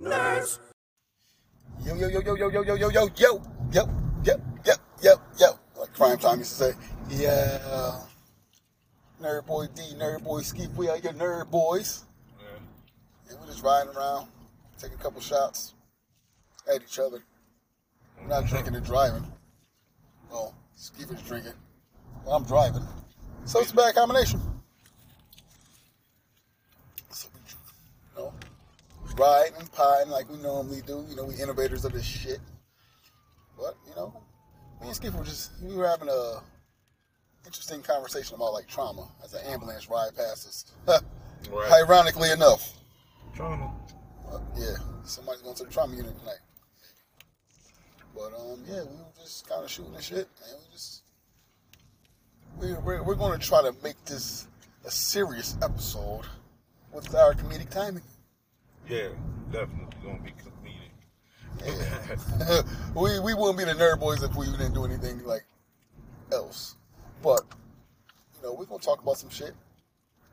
Nerds. Yo, yo, yo, yo, yo, yo, yo, yo, yo, yo, yo, yo, yo, yo, yo. Like Crime Time used to say, yeah. Nerd Boy D, Nerd Boy Skeet, we are your nerd boys. Yeah. And we're just riding around, taking a couple shots at each other. We're not drinking and driving. Well, Skeet is drinking. Well, I'm driving. So it's a bad combination. So we, you know, ride and pine like we normally do. You know, we innovators of this shit. But, you know, me and Skip were just, we were having a interesting conversation about like trauma as an ambulance ride past us. Right. Ironically enough. Trauma. Uh, yeah, somebody's going to the trauma unit tonight. But, um, yeah, we were just kind of shooting the shit. And we just, we, we're, we're going to try to make this a serious episode with our comedic timing. Yeah, definitely gonna be comedic. we we wouldn't be the nerd boys if we didn't do anything like else. But you know, we're gonna talk about some shit.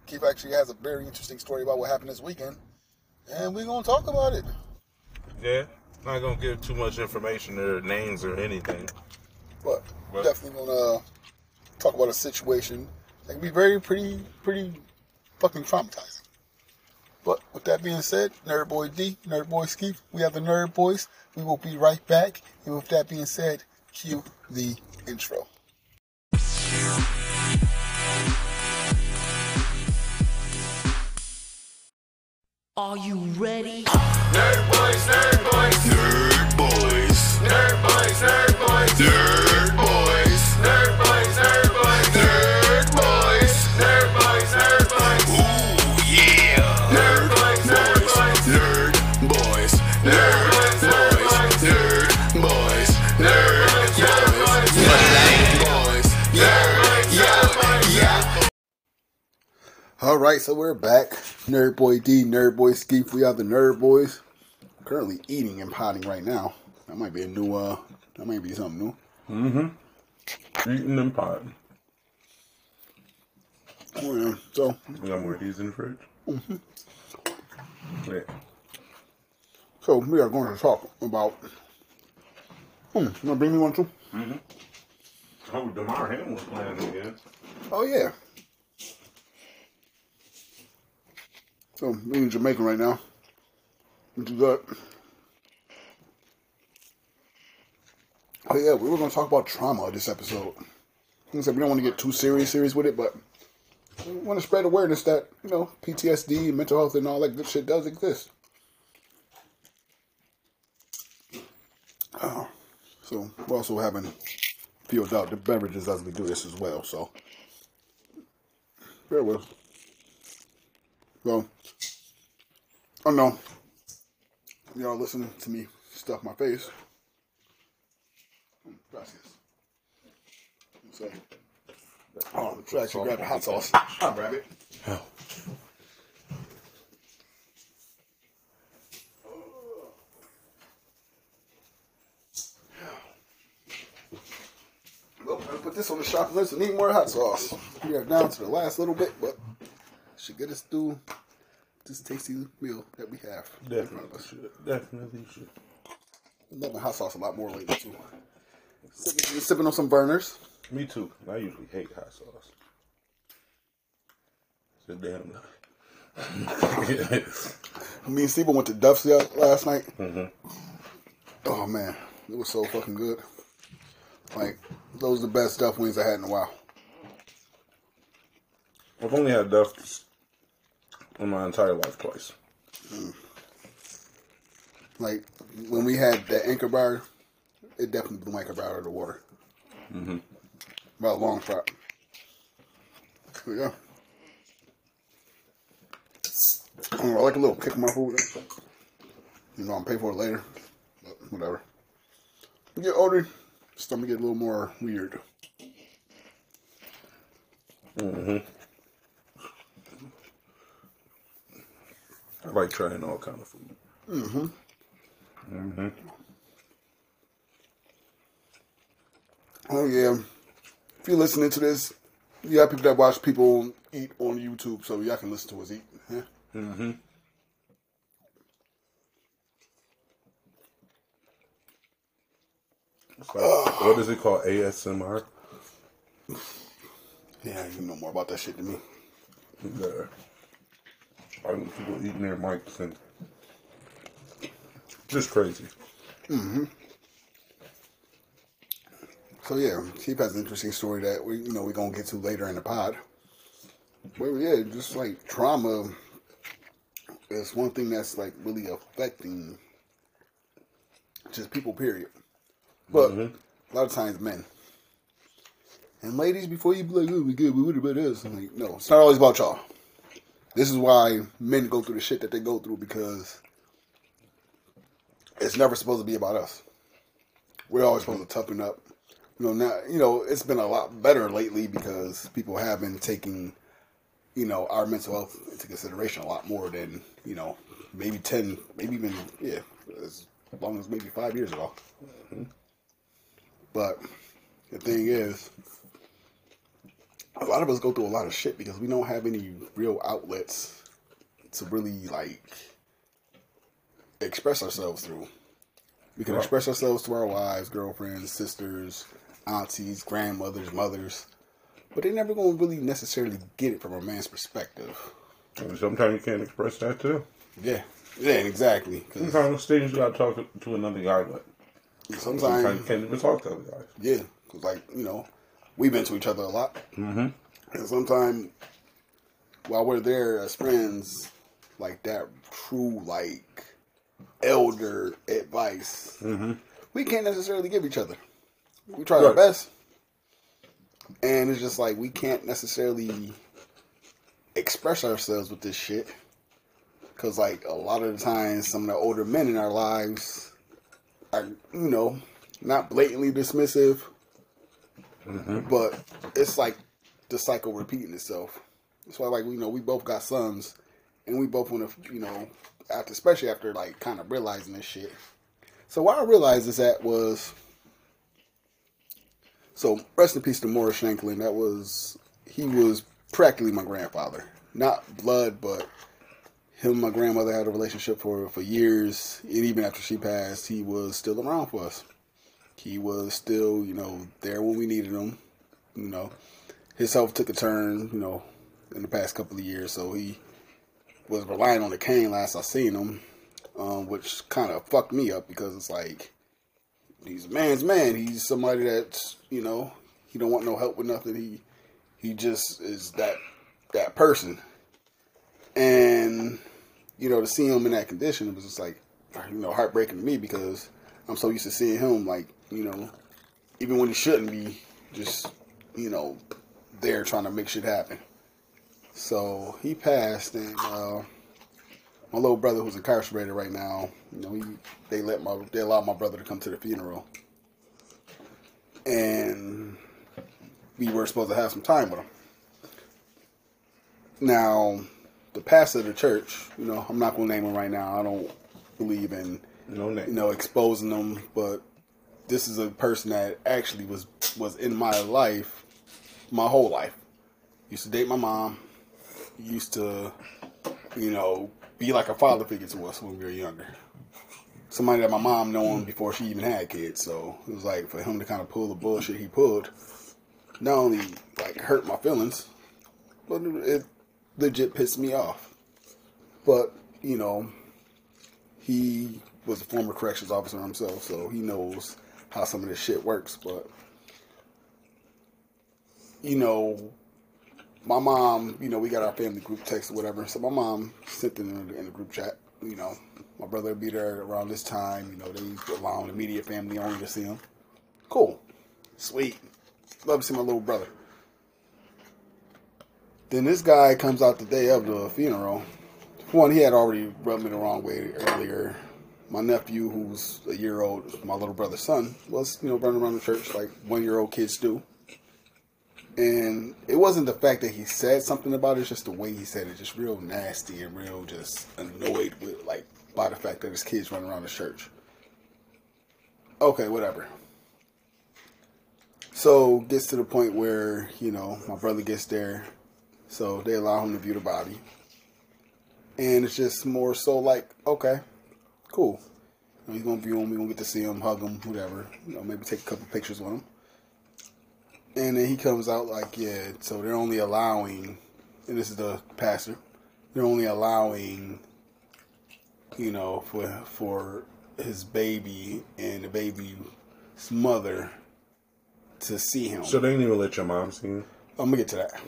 Keith actually has a very interesting story about what happened this weekend, and we're gonna talk about it. Yeah, not gonna give too much information or names or anything. But Right. definitely gonna uh, talk about a situation that can be very pretty pretty fucking traumatizing. But with that being said, Nerd Boy D, Nerd Boy Skeef, we have the Nerd Boys. We will be right back. And with that being said, cue the intro. Are you ready? Nerd boys, nerd boys, nerd boys, nerd boys, nerd boys, nerd All right, so we're back. Nerd Boy D, Nerd Boy Skeef. We are the Nerd Boys. Currently eating and potting right now. That might be a new, uh, that might be something new. Mm-hmm. Eating and potting. Oh, yeah. So, We got more of in the fridge. Mm-hmm. Yeah. so we are going to talk about. Hmm, you want to bring me one too? Mm-hmm. Oh, Damar Hamlin was playing again. Oh yeah. So in Jamaica right now. Which is good. Oh yeah, we were gonna talk about trauma this episode. Like said, we don't want to get too serious serious with it, but we want to spread awareness that, you know, PTSD, mental health and all that good shit does exist. Uh, so we're also having peeled out the beverages as we do this as well, so bear with us. Oh, I know y'all listening to me stuff my face. Gracias. So, oh, I'm trying to grab the hot sauce. I'll grab it. Well, I put this on the shopping list and need more hot sauce. We are down to the last little bit, but should get us through this tasty meal that we have. in front of Definitely should. Definitely should. I'm loving hot sauce a lot more lately too. Sipping, sipping on some Vernors. Me too. I usually hate hot sauce. It's a damn Me and Steve went to Duff's last night. Mm-hmm. Oh man, it was so fucking good. Like those are the best Duff wings I had in a while. I've only had Duff's in my entire life twice. Like when we had that anchor bar, it definitely blew my anchor bar out of the water. Mm-hmm. About a long shot. Yeah. I, know, I like a little kick in my food. You know, I'm pay for it later. But whatever. We get older, stomach get a little more weird. I like trying all kind of food. Mm-hmm. Mhm. Oh yeah. If you're listening to this, you have people that watch people eat on YouTube, so y'all can listen to us eat. Yeah. Mhm. What is it called? ASMR? Yeah, you know more about that shit than me. Yeah. I mean, people eating their mics and just crazy. Mm-hmm. So yeah, Chief has an interesting story that we you know we're gonna get to later in the pod. But yeah, just like trauma is one thing that's like really affecting just people, period. But mm-hmm. a lot of times men. And ladies, before you be like, oh my god, but what about us? I'm like, no, it's not always about y'all. This is why men go through the shit that they go through because it's never supposed to be about us. We're always supposed to toughen up. You know, now you know it's been a lot better lately because people have been taking, you know, our mental health into consideration a lot more than you know maybe ten, maybe even yeah, as long as maybe five years ago. Mm-hmm. But the thing is, a lot of us go through a lot of shit because we don't have any real outlets to really like express ourselves through. We can Right. express ourselves to our wives, girlfriends, sisters, aunties, grandmothers, mothers, but they're never going to really necessarily get it from a man's perspective. And sometimes you can't express that too. Yeah, yeah, exactly. Sometimes things you gotta talk to, to another guy, but sometimes you can't even talk to other guys. yeah, because like you know, we've been to each other a lot, mm-hmm. and sometimes while we're there as friends, like that true like elder advice, we can't necessarily give each other. We try our best, and it's just like we can't necessarily express ourselves with this shit. Cause like a lot of the times, some of the older men in our lives are, you know, not blatantly dismissive, Mm-hmm. but it's like the cycle repeating itself. That's why, like, you know, we both got sons, and we both want to, you know, after especially after like kind of realizing this shit. So why I realized is that was, so rest in peace to Morris Shanklin. That was he was practically my grandfather, not blood, but him and my grandmother had a relationship for for years, and even after she passed, he was still around for us. He was still, you know, there when we needed him. You know, his health took a turn, you know, in the past couple of years, so he was relying on the cane last I seen him, um, which kind of fucked me up because it's like he's a man's man. He's somebody that's you know he don't want no help with nothing. He he just is that that person, and you know to see him in that condition it was just like you know heartbreaking to me because I'm so used to seeing him like you know even when he shouldn't be just you know there trying to make shit happen. So he passed, and uh, my little brother, who's incarcerated right now, you know, he they let my they allowed my brother to come to the funeral, and we were supposed to have some time with him. Now, the pastor of the church, you know, I'm not gonna name him right now. I don't believe in No name. you know exposing them, but this is a person that actually was was in my life my whole life. Used to date my mom. Used to, you know, be like a father figure to us when we were younger. Somebody that my mom known before she even had kids. So it was like for him to kind of pull the bullshit he pulled, not only like hurt my feelings, but it, it legit pissed me off. But you know, he was a former corrections officer himself, so he knows how some of this shit works. But you know, my mom, you know, we got our family group text or whatever. So my mom sent it in the, in the group chat. You know, my brother would be there around this time. You know, they allowing the immediate family only to see him. Cool, sweet, love to see my little brother. Then this guy comes out the day of the funeral. One, he had already rubbed me the wrong way earlier. My nephew, who's a year old, my little brother's son, was you know running around the church like one year old kids do. And it wasn't the fact that he said something about it, it's just the way he said it, just real nasty and real just annoyed with like by the fact that his kids running around the church. Okay, whatever. So gets to the point where, you know, my brother gets there, so they allow him to view the body. And it's just more so like, okay, cool. know, he's gonna view him. We gonna get to see him, hug him, whatever. You know, maybe take a couple pictures with him. And then he comes out like, yeah. So they're only allowing, and this is the pastor. They're only allowing, you know, for for his baby and the baby's mother to see him. So they didn't even let your mom see him. I'm gonna get to that.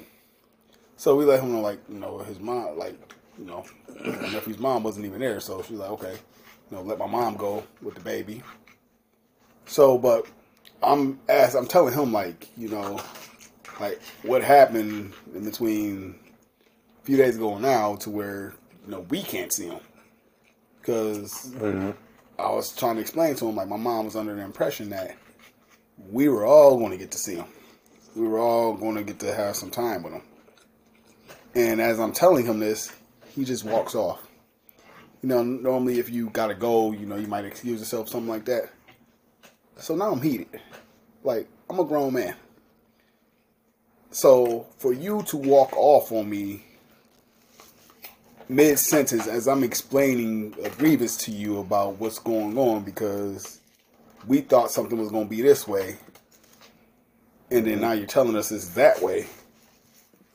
So we let him know, like, you know, his mom, like, you know, my nephew's mom wasn't even there. So she's like, okay, you know, let my mom go with the baby. So, but I'm as I'm telling him, like, you know, like what happened in between a few days ago now to where you know we can't see him because mm-hmm. I was trying to explain to him, like, my mom was under the impression that we were all going to get to see him we were all going to get to have some time with him. And as I'm telling him this, he just walks off. You know, normally if you gotta go, you know, you might excuse yourself, something like that. So now I'm heated. Like, I'm a grown man. So for you to walk off on me mid sentence as I'm explaining a grievance to you about what's going on because we thought something was going to be this way and then mm-hmm. now you're telling us it's that way.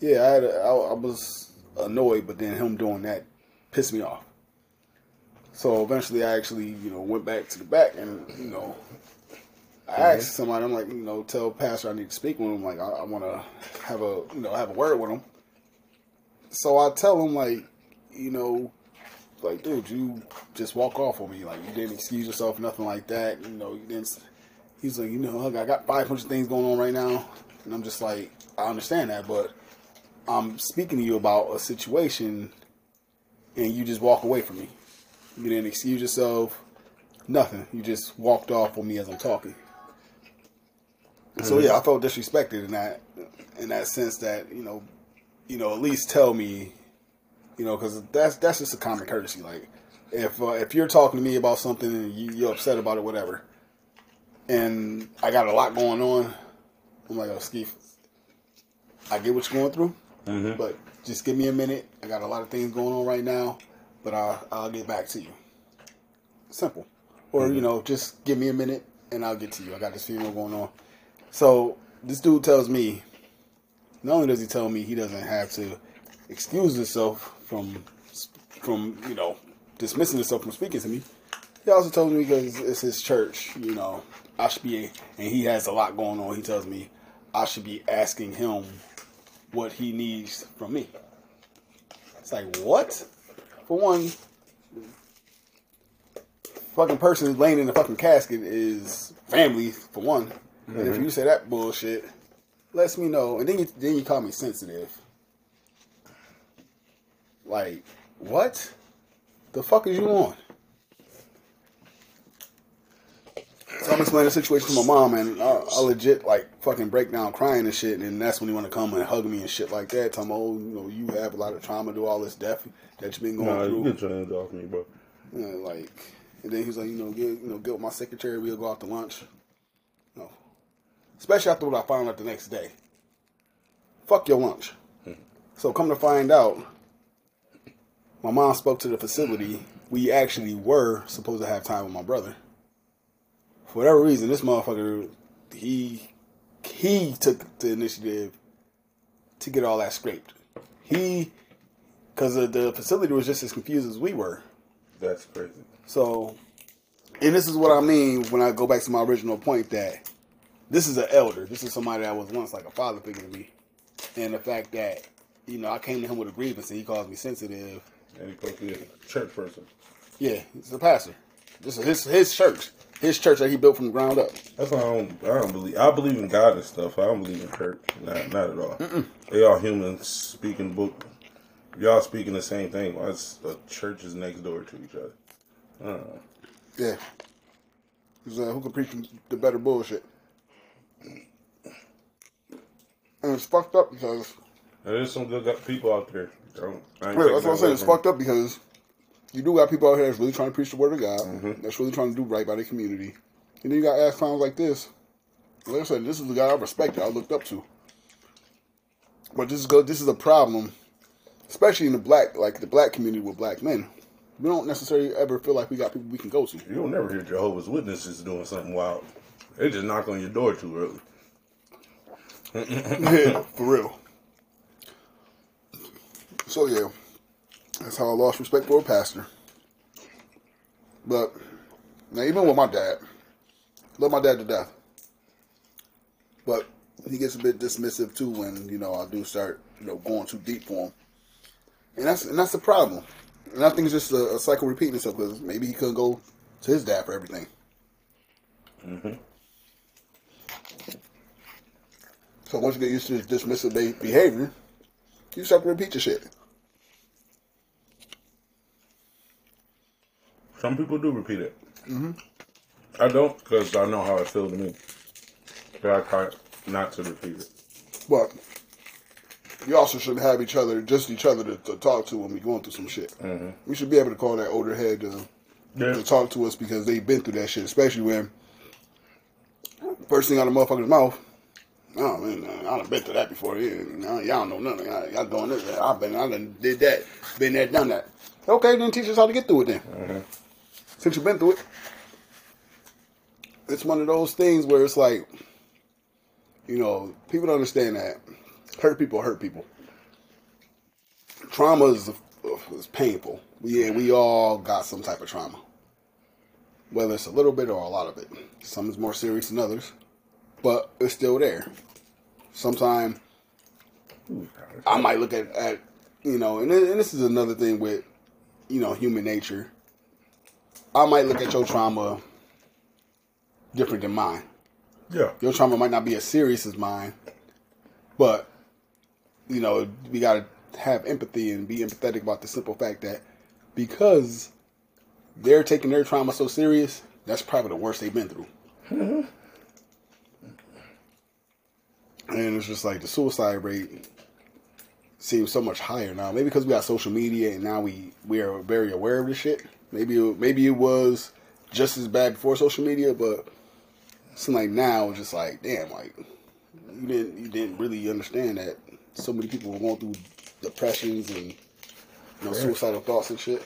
Yeah, I, had a, I, I was annoyed, but then him doing that pissed me off. So eventually, I actually, you know, went back to the back, and you know, I mm-hmm. asked somebody, I'm like, you know, tell pastor I need to speak with him. Like, I, I want to have a, you know, have a word with him. So I tell him, like, you know, like, dude, you just walk off on me. Like, you didn't excuse yourself, nothing like that. You know, you didn't. He's like, you know, I got 500 things going on right now. And I'm just like, I understand that, but I'm speaking to you about a situation and you just walk away from me. You didn't excuse yourself, nothing. You just walked off on me as I'm talking. So yeah, I felt disrespected in that in that sense that you know, you know, at least tell me, you know, because that's that's just a common courtesy. Like if uh, if you're talking to me about something and you, you're upset about it, whatever, and I got a lot going on, I'm like, oh, Skeef, I get what you're going through, but just give me a minute. I got a lot of things going on right now, but I'll, I'll get back to you. Simple. Or, mm-hmm. you know, just give me a minute and I'll get to you. I got this funeral going on. So this dude tells me, not only does he tell me he doesn't have to excuse himself from, from you know, dismissing himself from speaking to me, he also tells me because it's his church, you know, I should be, and he has a lot going on. He tells me I should be asking him what he needs from me. It's like what? For one, fucking person laying in the fucking casket is family. For one, and if mm-hmm. you say that bullshit, lets me know. And then you then you call me sensitive. Like what? The fuck is you on? So I'm explaining the situation to my mom, and I, I legit like fucking break down crying and shit, and then that's when he want to come and hug me and shit like that. Tell me, oh, you know, you have a lot of trauma, do all this death that you've been going Nah, through. you get your hands off me, bro. Yeah, like, and then he's like, you know, get you know, get with my secretary. We'll go out to lunch. No, especially after what I found out the next day. Fuck your lunch. Hmm. So come to find out, my mom spoke to the facility. We actually were supposed to have time with my brother. For whatever reason, this motherfucker, he he took the initiative to get all that scraped. He, because the facility was just as confused as we were. That's crazy. So, and this is what I mean when I go back to my original point that this is an elder. This is somebody that was once like a father figure to me. And the fact that, you know, I came to him with a grievance and he calls me sensitive. And he supposed to be a church person. Yeah, he's a pastor. This is his, his church. His church that he built from the ground up. That's why I don't. I don't believe. I believe in God and stuff. I don't believe in church. Not, not at all. They all humans speaking book. Y'all speaking the same thing. Why is the churches next door to each other? I don't know. Yeah. He's, uh, who can preach the better bullshit. And it's fucked up because There's some good people out there. Don't, I ain't Yeah, that's what I'm saying. It's fucked up because you do got people out here that's really trying to preach the word of God. Mm-hmm. That's really trying to do right by the community. And then you got ass clowns like this. Like I said, this is the guy I respected, I looked up to. But this is go. This is a problem, especially in the black, like the black community with black men. we don't necessarily ever feel like we got people we can go to. You don't never hear Jehovah's Witnesses doing something wild. They just knock on your door too early. yeah, for real. So yeah, that's how I lost respect for a pastor. But now, even with my dad, love my dad to death. But he gets a bit dismissive too when you know I do start you know going too deep for him, and that's and that's the problem. And I think it's just a, a cycle repeating itself because maybe he couldn't go to his dad for everything. Mhm. So once you get used to his dismissive behavior, you start to repeat your shit. Some people do repeat it. Mm-hmm. I don't because I know how it feels to me. But I try not to repeat it. But you also shouldn't have each other, just each other to, to talk to when we going through some shit. We should be able to call that older head to, Yeah. to talk to us because they've been through that shit, especially when first thing out of the motherfucker's mouth. Oh man, I done been through that before. Yeah, y'all know nothing. Y'all, y'all doing this. I've been, I done did that, been there, done that. Okay, then teach us how to get through it then. Since you've been through it, it's one of those things where it's like, you know, people don't understand that hurt people hurt people. Trauma is, is painful. We we all got some type of trauma, whether it's a little bit or a lot of it. Some is more serious than others, but it's still there. Sometimes I might look at, at you know, and, and this is another thing with you know human nature. I might look at your trauma different than mine Yeah. your trauma might not be as serious as mine, but you know we gotta have empathy and be empathetic about the simple fact that because they're taking their trauma so serious, that's probably the worst they've been through. Mm-hmm. and it's just like the suicide rate seems so much higher now. Maybe because we got social media and now we we are very aware of this shit. Maybe it- maybe it was just as bad before social media, but seems like now it's just like damn, like you didn't you didn't really understand that so many people were going through depressions and you know suicidal thoughts and shit.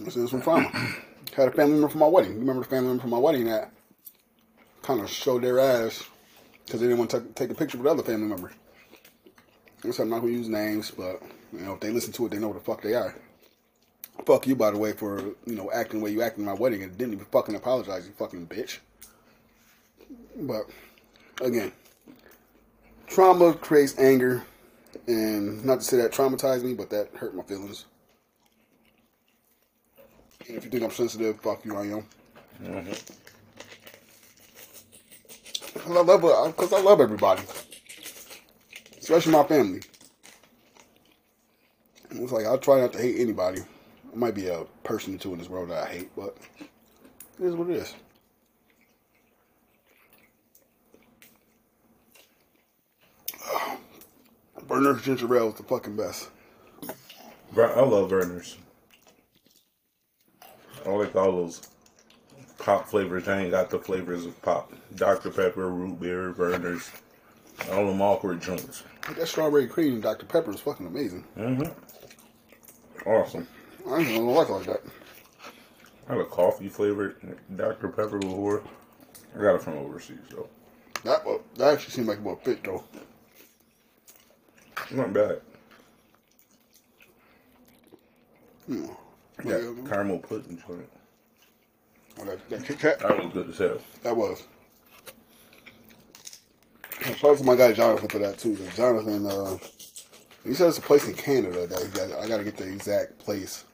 This is from trauma. Had a family member from my wedding. You remember the family member from my wedding that kind of showed their ass because they didn't want to take a picture with the other family said I'm not gonna use names, but you know if they listen to it, they know what the fuck they are. Fuck you, by the way, for you know acting the way you acted in my wedding and didn't even fucking apologize, you fucking bitch. But again, trauma creates anger, and not to say that traumatized me, but that hurt my feelings. And if you think I'm sensitive, fuck you, I am. Mm-hmm. I love uh, because I love everybody, especially my family. It's like I try not to hate anybody. There might be a person or two in this world that I hate, but it is what it is. Burner ginger ale is the fucking best. I love Vernors. I like all those pop flavors. I ain't got the flavors of pop. Dr. Pepper, root beer, Vernors, all them awkward joints. That strawberry cream and Dr. Pepper is fucking amazing. Mm-hmm. Awesome. I ain't gonna like it like that. I had a coffee flavored Dr. Pepper before. I got it from overseas, though. That that actually seemed like it would fit though. Not bad. Hmm. Yeah, Yeah. caramel pudding joint. Oh, that, that Kit Kat, That was good as hell. that was. Shout out to my guy Jonathan for that too. Jonathan, uh, he said it's a place in Canada that he got, I got to get the exact place,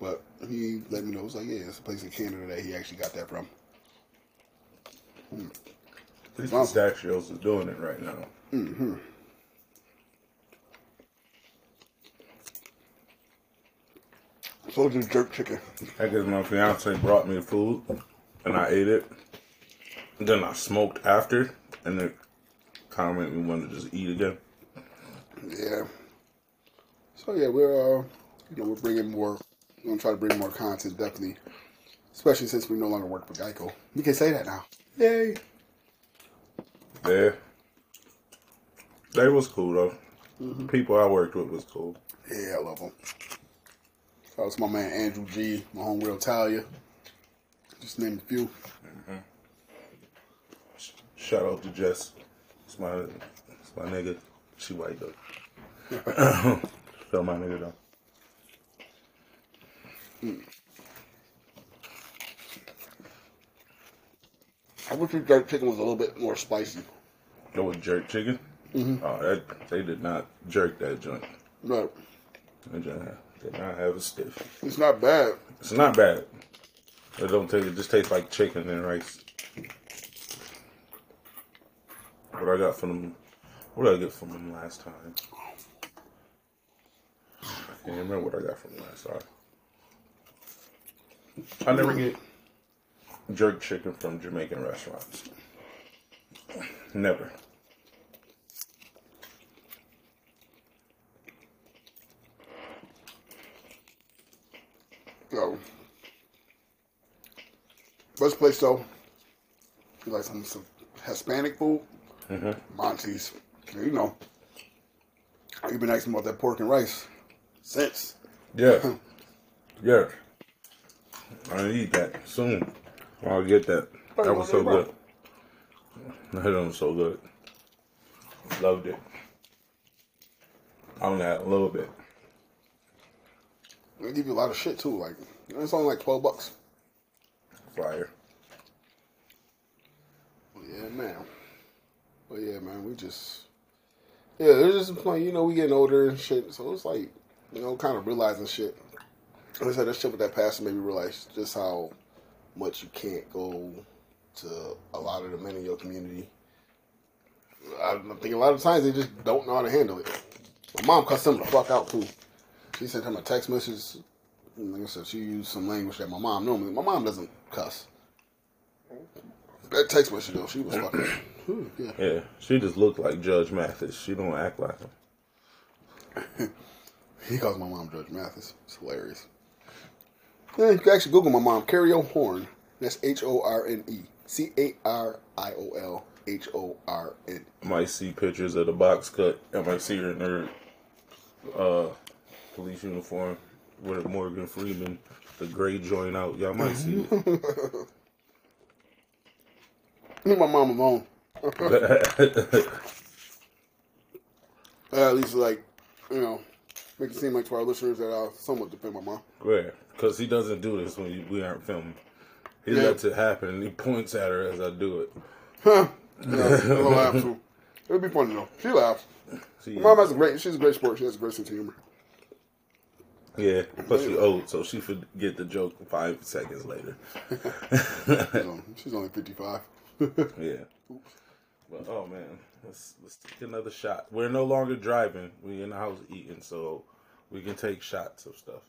but he let me know. It was like, yeah, it's a place in Canada that he actually got that from. At least pistachios is doing it right now. mhm So just jerk chicken. I guess my fiance brought me food and I ate it. Then I smoked after and it kind of made me want to just eat again. Yeah. So yeah, we're uh, you know, we're bringing more. We're gonna try to bring more content, definitely. Especially since we no longer work for Geico. We can say that now. Yay! Yeah. They was cool though. People I worked with was cool. Yeah, I love them. That was my man Andrew G, my homegirl Talia. Just name a few. Shout out to Jess. It's my, it's my nigga. She white though. Shout my nigga though. I wish your jerk chicken was a little bit more spicy. Go with jerk chicken. Mm-hmm. Oh, that they did not jerk that joint. But That joint did not have a stiff. it's not bad. It's not bad. It don't taste. It just tastes like chicken and rice. What I got from them? What did I get from them last time? I can't remember what I got from them last time. I never get jerk chicken from Jamaican restaurants. Never. So, best place though, you like some, some Hispanic food? Mm-hmm. Monty's. You know, you've been asking about that pork and rice since. Yeah. yeah. I need that soon. I'll get that. That was so good. That was so good. Loved it. On that a little bit. They give you a lot of shit too. Like it's only like twelve bucks. Fire. Yeah, man. But yeah, man, we just yeah, there's just like you know we getting older and shit, so it's like you know kind of realizing shit. Like I said, that shit with that pastor made me realize just how much you can't go to a lot of the men in your community. I think a lot of times they just don't know how to handle it. My mom cussed him the fuck out too. She sent him a text message. Like I said, she used some language that my mom normally. My mom doesn't cuss. That text message though, she was fucking. yeah. Yeah. She just looked like Judge Mathis. She don't act like him. He calls my mom Judge Mathis. It's hilarious. Yeah, you can actually Google my mom, Cariol Horne. That's H O R N E. C A R I O L H O R N. Might see pictures of the box cut. I might see her in her uh, police uniform with Morgan Freeman, the gray joint out. Y'all might see it. Leave my mom alone. at least, like, you know, make it seem like to our listeners that I somewhat defend my mom. Where? Because he doesn't do this when we aren't filming. He Yeah. lets it happen and he points at her as I do it. Yeah, I'll laugh too. It would be funny though. She laughs. My mom has a great. She's a great sport. She has a great sense of humor. yeah, plus she's old, so she forget the joke five seconds later. She's only, she's only fifty-five. Yeah. But oh man, let's let's take another shot. We're no longer driving. We're in the house eating, so we can take shots of stuff.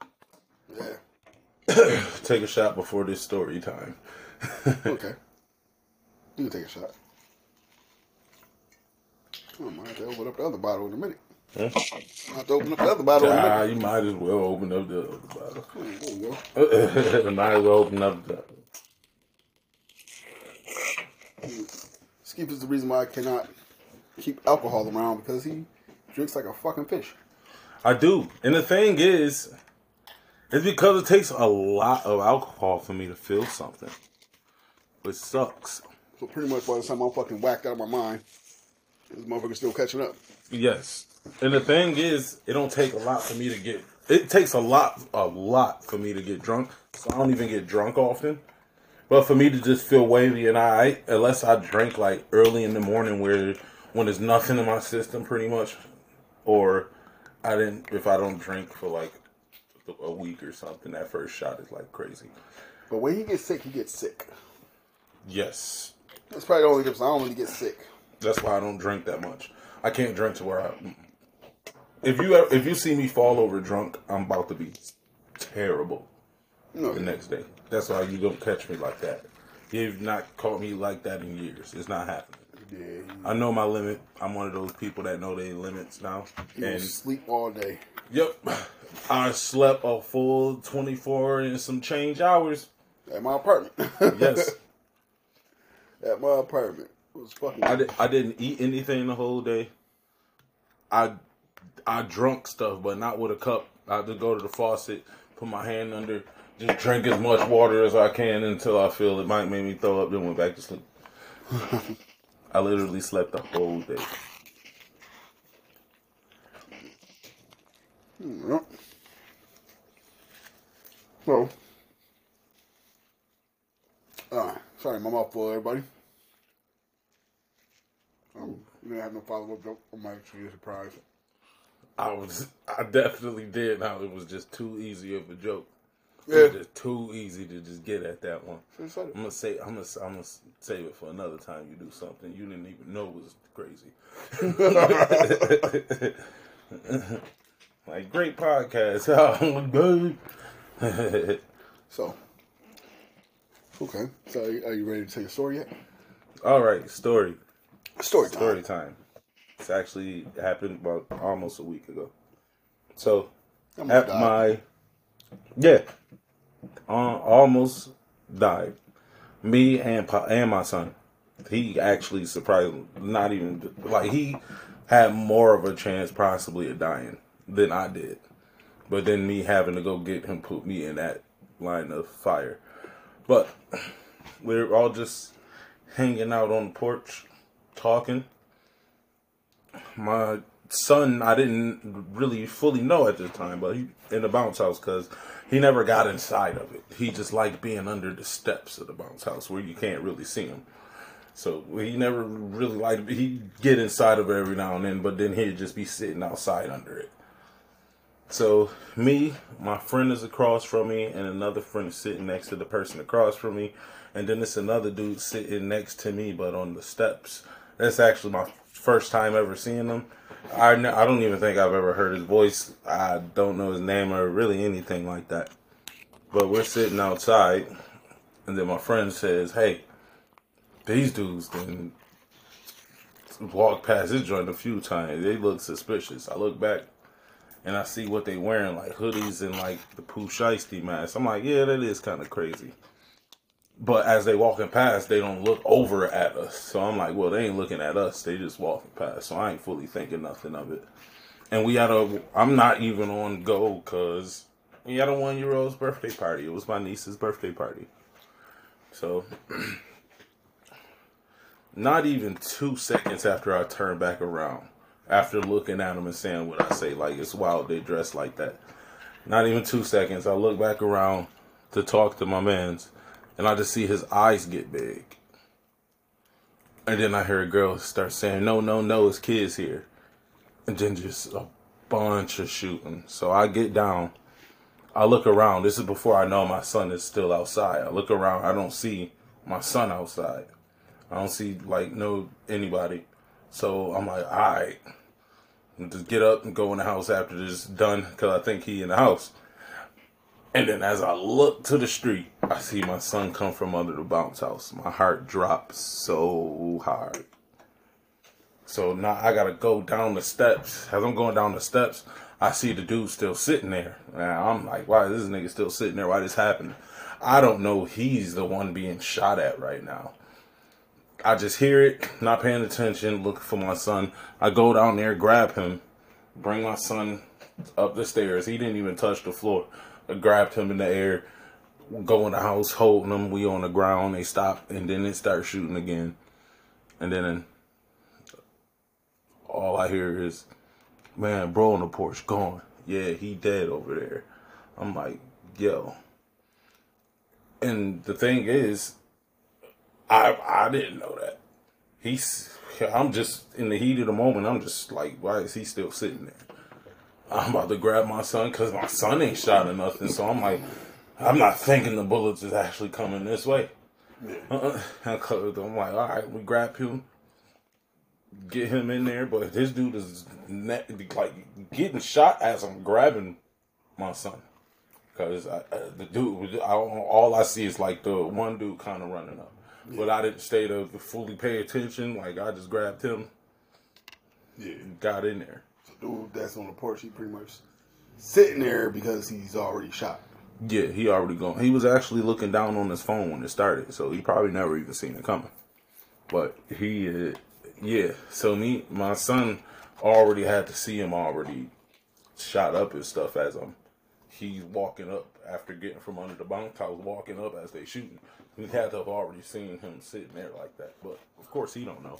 yeah. Take a shot before this story time. Okay. You can take a shot. Oh, I might have to open up the other bottle in a minute. I have to open up the other bottle in a Ah, minute. you might as well open up the other bottle. There you go. might as well open up the. Skip is the reason why I cannot keep alcohol around because he drinks like a fucking fish. I do, and the thing is, it's because it takes a lot of alcohol for me to feel something, which sucks. So pretty much by the time I'm fucking whacked out of my mind, this motherfucker's still catching up. Yes. And the thing is, it don't take a lot for me to get. It takes a lot, a lot for me to get drunk. So I don't even get drunk often. But for me to just feel wavy and I, unless I drink like early in the morning, where when there's nothing in my system, pretty much, or I didn't. If I don't drink for like a week or something, that first shot is like crazy. But when he gets sick, he gets sick. Yes, That's probably the only difference. I don't really get sick. That's why I don't drink that much. I can't drink to where I. If you ever, if you see me fall over drunk, I'm about to be terrible No, the next day. That's why you don't catch me like that. You've not caught me like that in years. It's not happening. Yeah, I know my limit. I'm one of those people that know their limits now. will And sleep all day. yep, I slept a full 24 and some change hours. At my apartment. Yes, At my apartment. It was fucking. I, did, I didn't eat anything the whole day. I I drunk stuff, but not with a cup. I just go to the faucet, put my hand under, just drink as much water as I can until I feel it might make me throw up, then went back to sleep. I literally slept the whole day. Yep. So, uh, sorry, my mouth full, everybody. Um, you didn't have no follow up joke. I'm actually surprised. I was, I definitely did. Now it was just too easy of a joke. Yeah. just too easy to just get at that one. Should've said it. I'm gonna say, I'm gonna, I'm gonna save it for another time. You do something you didn't even know was crazy. like great podcast. Oh. So, okay. So, are you, are you ready to tell your story yet? All right, story, Story time. story time. It's actually happened about almost a week ago. So I'm at die. my yeah, almost died. Me and and my son. He actually surprised. Not even like he had more of a chance possibly of dying than I did. But then me having to go get him put me in that line of fire. But we we're all just hanging out on the porch, talking. My son, I didn't really fully know at the time, but he in the bounce house because he never got inside of it. He just liked being under the steps of the bounce house where you can't really see him. So he never really liked. He'd get inside of it every now and then, but then he'd just be sitting outside under it. So me, my friend is across from me, and another friend is sitting next to the person across from me, and then it's another dude sitting next to me, but on the steps. That's actually my first time ever seeing him. I I don't even think I've ever heard his voice. I don't know his name or really anything like that. But we're sitting outside, and then my friend says, "Hey, these dudes then walked past this joint a few times. They look suspicious." I look back and I see what they wearing, like hoodies and like the Pooh Shiesty mask. I'm like, yeah, that is kind of crazy. But as they walking past, they don't look over at us. So I'm like, well, they ain't looking at us. They just walking past. So I ain't fully thinking nothing of it. And we had a, I'm not even on go because we had a one year old's birthday party. It was my niece's birthday party. So not even two seconds after I turned back around, after looking at them and saying what I say, like it's wild they dress like that. Not even two seconds, I look back around to talk to my mans, and I just see his eyes get big. And then I hear a girl start saying, "No, no, no, it's kids here," and then just a bunch of shooting. So I get down, I look around. This is before I know my son is still outside. I look around, I don't see my son outside. I don't see like no anybody. So I'm like, all right, just get up and go in the house after this is done because I think he in the house. And then as I look to the street, I see my son come from under the bounce house. My heart drops so hard. So now I gotta go down the steps. As I'm going down the steps, I see the dude still sitting there. I'm like, why is this nigga still sitting there? Why this happened? I don't know. He's the one being shot at right now. I just hear it, not paying attention, looking for my son. I go down there, grab him, bring my son up the stairs. He didn't even touch the floor. Grabbed him in the air, go in the house, holding him. We on the ground. They stop, and then they start shooting again. And then all I hear is, "Man, bro on the porch gone. Yeah, he dead over there." I'm like, "Yo." And the thing is, I I didn't know that. He's I'm just in the heat of the moment. I'm just like, why is he still sitting there? I'm about to grab my son because my son ain't shot or nothing. So I'm like, I'm not thinking the bullets is actually coming this way. Uh-uh. I'm like, all right, we grab him, get him in there. But this dude is ne- like getting shot as I'm grabbing my son. Cause uh, the dude, I, all I see is like the one dude kind of running up, but I didn't stay to fully pay attention. Like I just grabbed him, Yeah. got in there. Dude, that's on the porch. He pretty much sitting there because he's already shot. Yeah, he already gone. He was actually looking down on his phone when it started, so he probably never even seen it coming. But he, uh, yeah. So me, my son already had to see him already shot up and stuff as I'm he's walking up after getting from under the bunk house, walking up as they shooting. We had to have already seen him sitting there like that, but of course he don't know.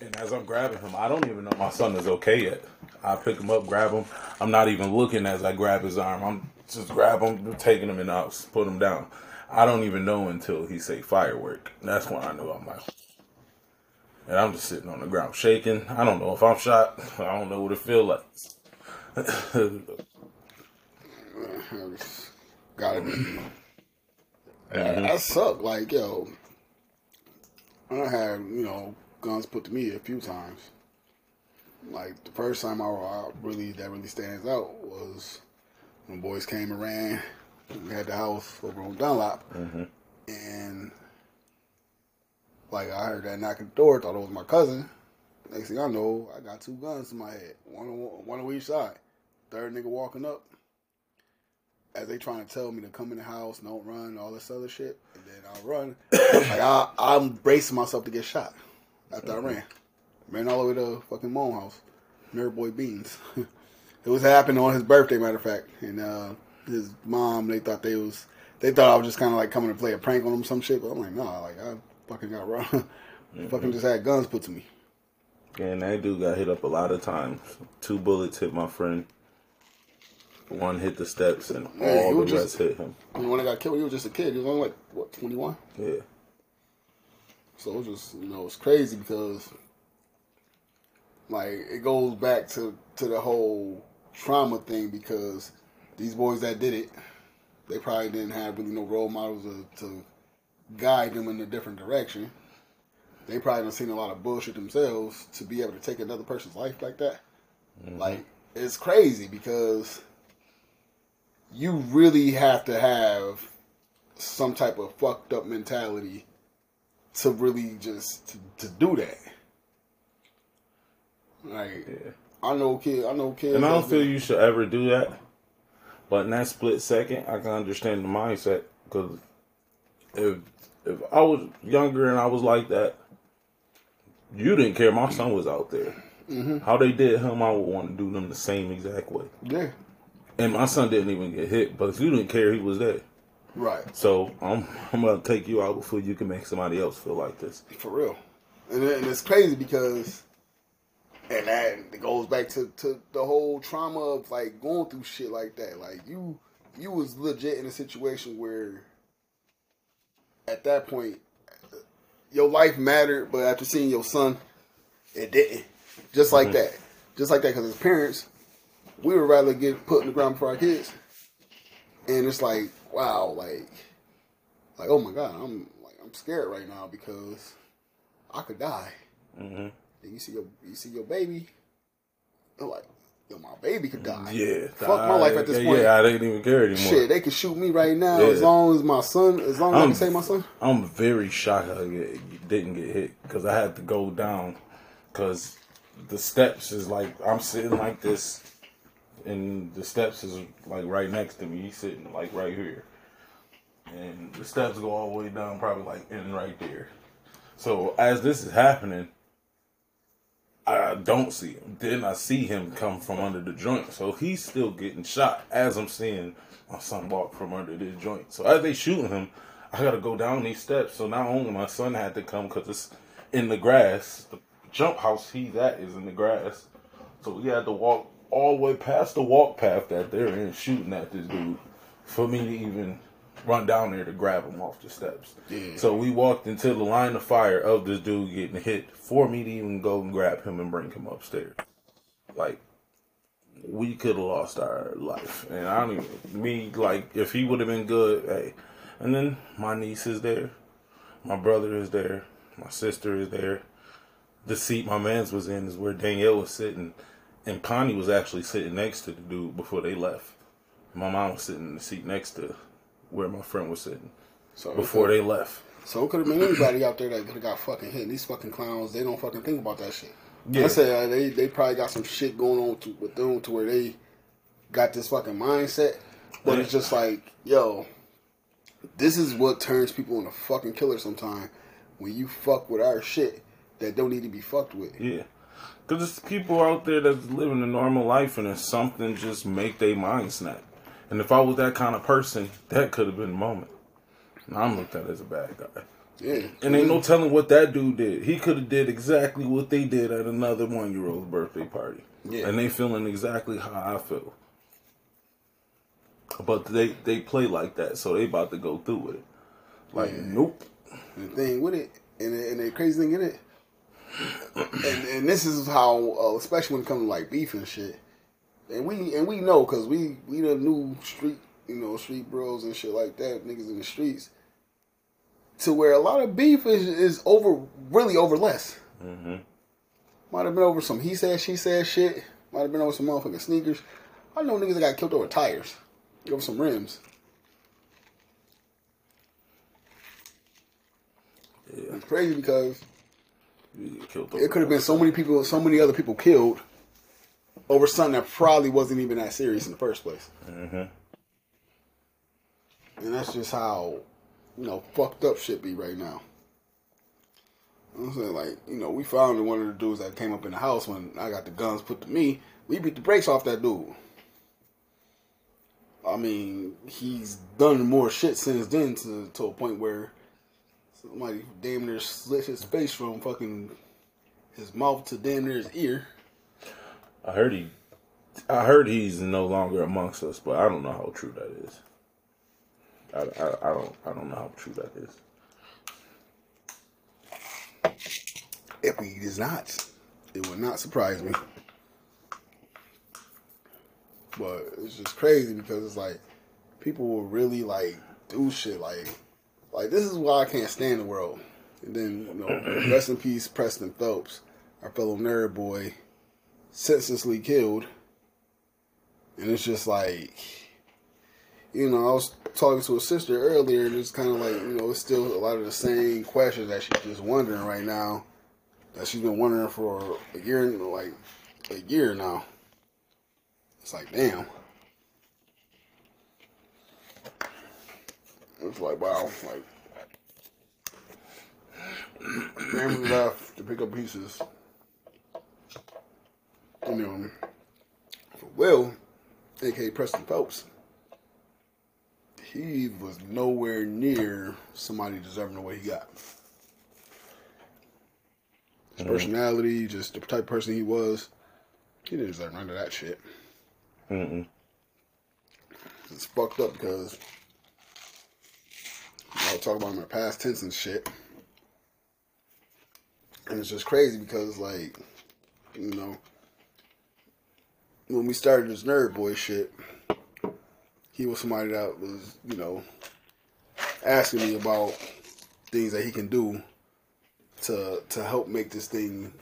And as I'm grabbing him, I don't even know my son is okay yet. I pick him up, grab him. I'm not even looking as I grab his arm. I'm just grab him, taking him and I'll put him down. I don't even know until he say firework. That's when I know I'm like, and I'm just sitting on the ground shaking. I don't know if I'm shot. I don't know what it feel like. Gotta be. That, that suck. Like, yo, I had, you know, guns put to me a few times. Like, the first time I, I really, that really stands out was when boys came and ran. We had the house over on Dunlop. Mm-hmm. And, like, I heard that knock at the door, thought it was my cousin. Next thing I know, I got two guns in my head, one on, one on each side. Third nigga walking up, as they trying to tell me to come in the house, don't run, all this other shit, and then I run. like I, I'm bracing myself to get shot after I ran. Ran all the way to fucking Moan House, Nerd Boy Beans. it was happening on his birthday, matter of fact, and uh, his mom they thought they was they thought I was just kind of like coming to play a prank on him, some shit. But I'm like, nah, like I fucking got run. Fucking just had guns put to me. And that dude got hit up a lot of times. Two bullets hit my friend. One hit the steps, and Yeah, all the just- rest hit him. And when I got killed, he was just a kid. He was only like what 21. Yeah. So it was just you know it's crazy because like it goes back to to the whole trauma thing because these boys that did it, they probably didn't have really no role models to, to guide them in a different direction. They probably done seen a lot of bullshit themselves to be able to take another person's life like that. Mm-hmm. Like it's crazy because you really have to have some type of fucked up mentality to really just to, to do that. Like Yeah. I know kid, I know kid, And I don't feel you should ever do that. But in that split second, I can understand the mindset because if if I was younger and I was like that, you didn't care. My son was out there. Mm-hmm. How they did him, I would want to do them the same exact way. Yeah, And my son didn't even get hit, but if you didn't care he was there. Right. So I'm I'm gonna take you out before you can make somebody else feel like this. For real. And, and it's crazy because, and that it goes back to, to the whole trauma of like going through shit like that. Like you, you was legit in a situation where, at that point, your life mattered, but after seeing your son, it didn't. Just like mm-hmm. that. Just like that, because as parents, we would rather get put in the ground for our kids. And it's like, wow, like, like oh my god, I'm like I'm scared right now because I could die. Mm-hmm. And you see your you see your baby, you're like, yo, my baby could die. Yeah, fuck my life at this yeah, point. Yeah, I didn't even care anymore. Shit, they could shoot me right now Yeah. as long as my son, as long as I I'm- can say my son. I'm very shocked I didn't get hit because I had to go down because the steps is like I'm sitting like this, and the steps is like right next to me. He's sitting like right here, and the steps go all the way down, probably like in right there. So as this is happening, I don't see him. Then I see him come from under the joint. So he's still getting shot as I'm seeing my son walk from under this joint. So as they shooting him, I gotta go down these steps. So not only my son had to come because it's in the grass. The jump house he's at is in the grass. So we had to walk all the way past the walk path that they're in shooting at this dude for me to even run down there to grab him off the steps. Yeah. So we walked into the line of fire of this dude getting hit for me to even go and grab him and bring him upstairs. Like we could have lost our life, and I don't even me like if he would have been good. Hey, and then my niece is there, my brother is there, my sister is there. The seat my man's was in is where Danielle was sitting, and Connie was actually sitting next to the dude before they left. My mom was sitting in the seat next to where my friend was sitting So before they left. So it could have been anybody out there that could have got fucking hit. And these fucking clowns, they don't fucking think about that shit. Yeah. I said uh, they they probably got some shit going on to, with them to where they got this fucking mindset. But it's just like, yo, this is what turns people into fucking killers sometimes. When you fuck with our shit that don't need to be fucked with. Yeah. Because it's people out there that's living a normal life and it's something just make their mind snap. And if I was that kind of person, that could have been the moment. And I'm looked at as a bad guy. Yeah. And ain't no telling what that dude did. He could have did exactly what they did at another one year old's birthday party. Yeah. And they feeling exactly how I feel. But they they play like that, so they about to go through with it. Like, Yeah. nope. the thing with it, and the, and the crazy thing in it, and and this is how, uh, especially when it comes to like beef and shit, and we and we know because we we the new street, you know, street bros and shit like that, niggas in the streets, to where a lot of beef is is over really over less. Might have been over some he said she said shit. Might have been over some motherfucking sneakers. I know niggas that got killed over tires, over some rims. Yeah. It's crazy because killed it could have been so many people, so many other people killed over something that probably wasn't even that serious in the first place. hmm And that's just how, you know, fucked up shit be right now. I'm saying, like, you know, we found one of the dudes that came up in the house when I got the guns put to me. We beat the brakes off that dude. I mean, he's done more shit since then to, to a point where somebody damn near slit his face from fucking his mouth to damn near his ear. I heard he, I heard he's no longer amongst us, but I don't know how true that is. I, I, I don't I don't know how true that is. If he is not, it would not surprise me. But it's just crazy because it's like people will really like do shit like like this is why I can't stand the world. And then you know, rest in peace, Preston Phelps, our fellow nerd boy, senselessly killed. And it's just like, you know, I was talking to a sister earlier, and it's kind of like, you know, it's still a lot of the same questions that she's just wondering right now that she's been wondering for a year, like a year now. It's like, damn. It's like, wow, like, family left to pick up pieces. You know, for Will, aka Preston Phelps, he was nowhere near somebody deserving the way he got. His mm-hmm. personality, just the type of person he was, he didn't deserve none of that shit. Mm-mm. It's fucked up because I'll talk about the past tense and shit. And it's just crazy because, like, you know, when we started this nerd boy shit, he was somebody that was, you know, asking me about things that he can do to to help make this thing,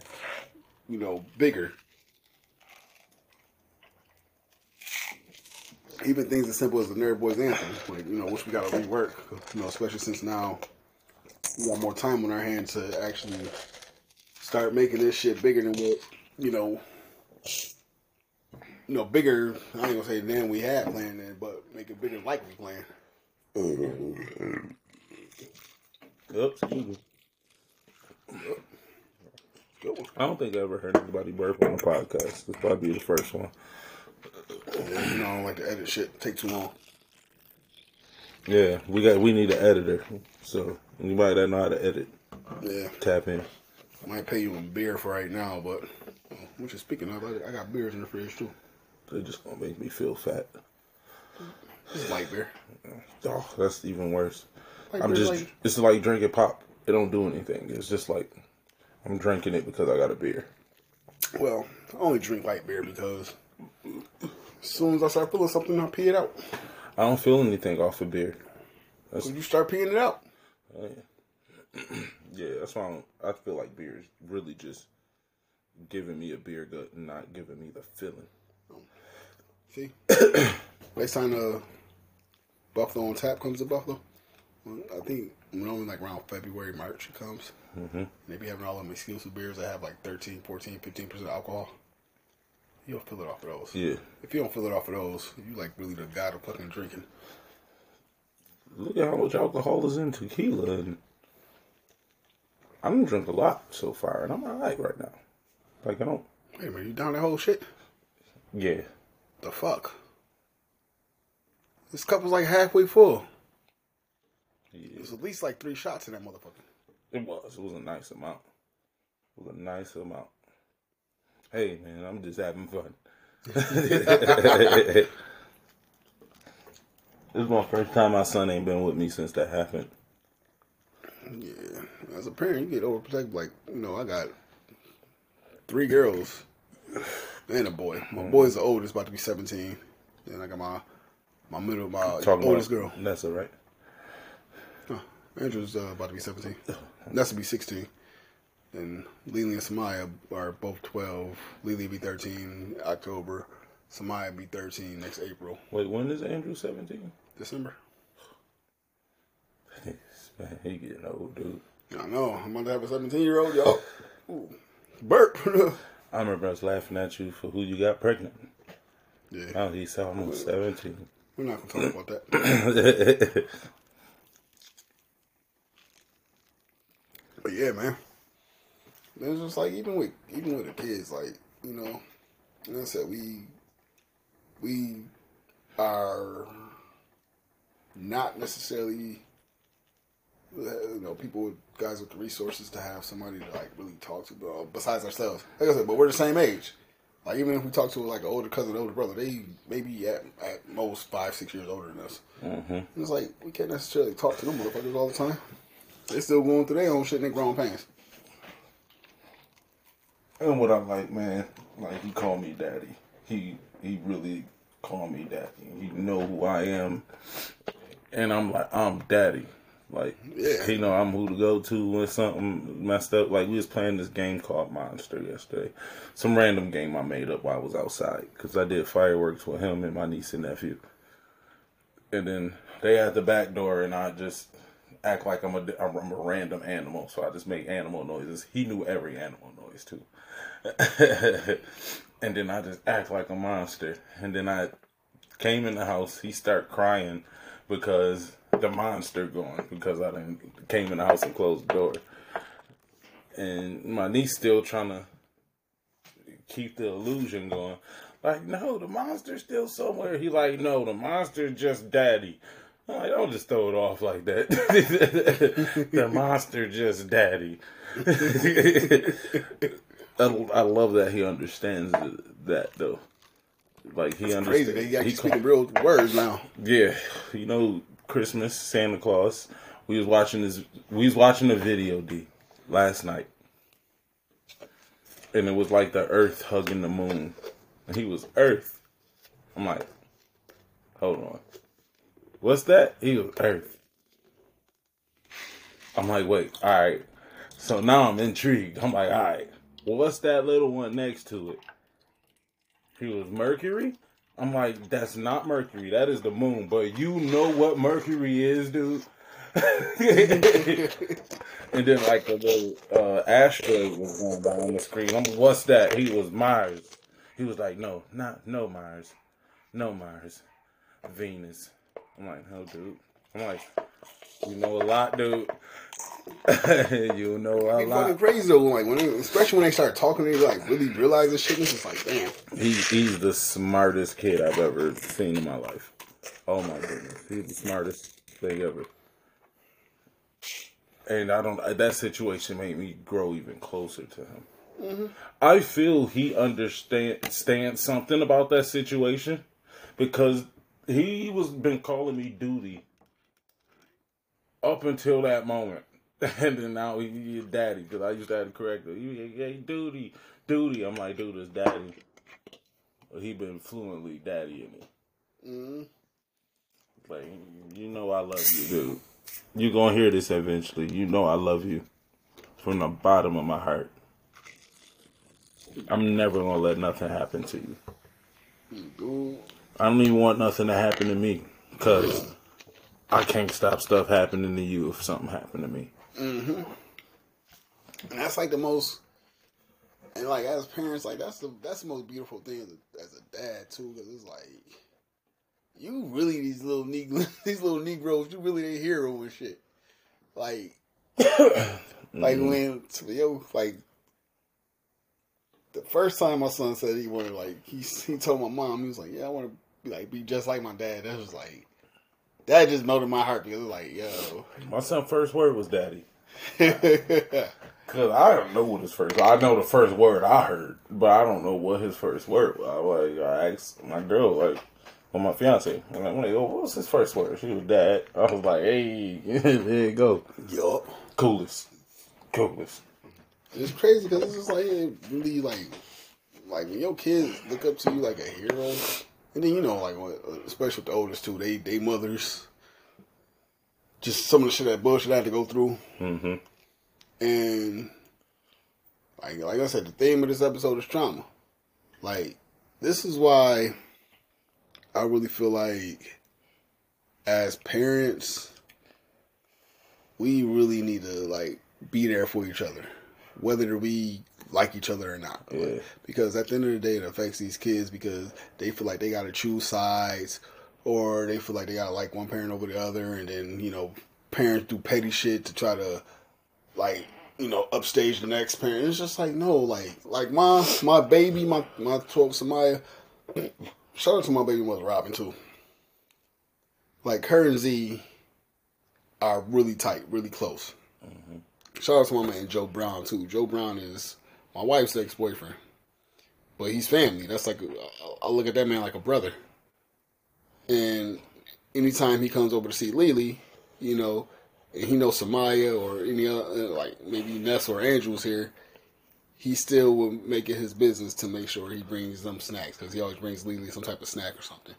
you know, bigger. Even things as simple as the Nerd Boys anthem, like you know, which we got to rework, you know, especially since now we got more time on our hands to actually start making this shit bigger than what you know, you know, bigger. I ain't gonna say than we had planned it, but make it bigger like we planned. Mm-hmm. Oops. Good one. I don't think I ever heard anybody burp on the podcast. This probably be the first one. Yeah, you know, I don't like to edit shit. Take too long. Yeah, we got we need an editor. So anybody that know how to edit, Yeah, tap in. I might pay you in beer for right now, but uh, which is speaking of, I, I got beers in the fridge too. They're just gonna make me feel fat. It's light beer. Oh, that's even worse. Light I'm just like- it's like drinking pop. It don't do anything. It's just like I'm drinking it because I got a beer. Well, I only drink light beer because as soon as I start feeling something, I pee it out. I don't feel anything off of beer. That's When you start peeing it out, yeah, that's why I, don't, I feel like beer is really just giving me a beer gut and not giving me the feeling. see. Next time the Buffalo on tap comes to Buffalo, I think normally like around February, March it comes. Mm-hmm. They be having all of them exclusive beers that have like 13, 14, 15 percent alcohol. don't fill it off of those. Yeah. If you don't fill it off of those, you like really the god of fucking drinking. Look at how much alcohol is in tequila, and I don't drink a lot so far, and I'm alright right now. Like I don't. Wait a minute, you down that whole shit? Yeah. The fuck? This cup was like halfway full. There's at least like three shots in that motherfucker. It was. It was a nice amount. It was a nice amount. Hey man, I'm just having fun. this is my first time my son ain't been with me since that happened. Yeah, as a parent, you get overprotective. Like, you know, I got three girls and a boy. My boy's the oldest, about to be 17. Then I got my my middle, my Talking oldest girl. Nessa, right? Huh. Andrew's uh, about to be 17. That's to be 16. And Lily and Samaya are both 12. Lily be 13 October. Samaya be 13 next April. Wait, when is Andrew 17? December. Man, he getting old, dude. I know. I'm about to have a 17 year old, yo. Ooh. Burp. I remember us laughing at you for who you got pregnant. yeah. Oh, now he's almost 17. We're not going to talk about that. But yeah, man. It's just like even with even with the kids, like you know, like I said, we we are not necessarily you know people with guys with the resources to have somebody to like really talk to, uh, besides ourselves. Like I said, but we're the same age. Like even if we talk to like an older cousin, older brother, they maybe at at most five six years older than us. Mm-hmm. It's like we can't necessarily talk to them motherfuckers all the time. They still going through their own shit in their grown pants. And what I like, man, like he called me daddy. He he really called me daddy. He know who I am, and I'm like I'm daddy. Like Yeah. he know I'm who to go to when something messed up. Like we was playing this game called Monster yesterday, some random game I made up while I was outside because I did fireworks with him and my niece and nephew. And then they had the back door, and I just act like I'm a I'm a random animal. So I just make animal noises. He knew every animal noise too. and then I just act like a monster. And then I came in the house. He started crying because the monster gone because I didn't came in the house and closed the door. And my niece still trying to keep the illusion going. Like, no, the monster's still somewhere. He like, no, the monster just daddy. I'm don't just throw it off like that. the monster just daddy. I, I love that he understands that though. Like he Crazy. understands. They actually he speaking real words now. yeah, you know, Christmas, Santa Claus. We was watching this. We was watching a video D last night, and it was like the Earth hugging the moon, and he was Earth. I'm like, hold on, what's that? He was Earth. I'm like, wait, all right. So now I'm intrigued. I'm like, all right, well, what's that little one next to it? He was Mercury. I'm like, that's not Mercury. That is the moon. But you know what Mercury is, dude. and then like a little uh, asteroid was going by on the screen. I'm like, what's that? He was Mars. He was like, no, not no Mars, no Mars, Venus. I'm like, no, dude. I'm like, you know a lot, dude. you know a It's fucking lot. crazy though. Like when, they, especially when they start talking, they like really realize this shit. It's just like, damn. He, he's the smartest kid I've ever seen in my life. Oh my goodness, he's the smartest thing ever. And I don't. That situation made me grow even closer to him. Mm-hmm. I feel he understand stands something about that situation because he was been calling me duty up until that moment. And then now he, he daddy because I used to have to correct him. He, hey, duty, duty. I'm like, dude, it's daddy. But he been fluently daddy in it. Mm-hmm. Like, you know I love you, dude. You gonna hear this eventually. You know I love you from the bottom of my heart. I'm never gonna let nothing happen to you. Dude, I don't even want nothing to happen to me because I can't stop stuff happening to you if something happened to me. Mm-hmm. And that's like the most, and like as parents, like that's the that's the most beautiful thing as a, as a dad too, because it's like you really these little negro these little negroes, you really their hero and shit. Like, like mm-hmm. when yo, like the first time my son said he wanted like he he told my mom he was like, yeah, I want to like be just like my dad. That was like that just melted my heart because like, yo, My son's first word was daddy. Cause I don't know what his first. I know the first word I heard, but I don't know what his first word was. I, like, I asked my girl, like, well, my fiance, and I'm like, "Wait, what was his first word? She was dad. I was like, hey, there you go, yup. coolest, coolest. It's crazy because it's just like really like like when your kids look up to you like a hero, and then you know like especially with the oldest two, they they mothers. Just some of the shit that bullshit I had to go through, Mm-hmm. and like like I said, the theme of this episode is trauma. Like this is why I really feel like as parents, we really need to like be there for each other, whether we like each other or not. Yeah. Because at the end of the day, it affects these kids because they feel like they got to choose sides, or they feel like they got to like one parent over the other, and then you know parents do petty shit to try to like you know upstage the next parent. It's just like no, like like my my baby, my my twelve Samaya. Shout out to my baby mother Robin too. Like her and Z are really tight, really close. Mm-hmm. Shout out to my man Joe Brown too. Joe Brown is my wife's ex boyfriend, but he's family. That's like uh, I look at that man like a brother. And anytime he comes over to see Lily, you know, and he knows Samaya or any other uh, like maybe Ness or Andrew's here, he still will make it his business to make sure he brings them snacks because he always brings Lily some type of snack or something.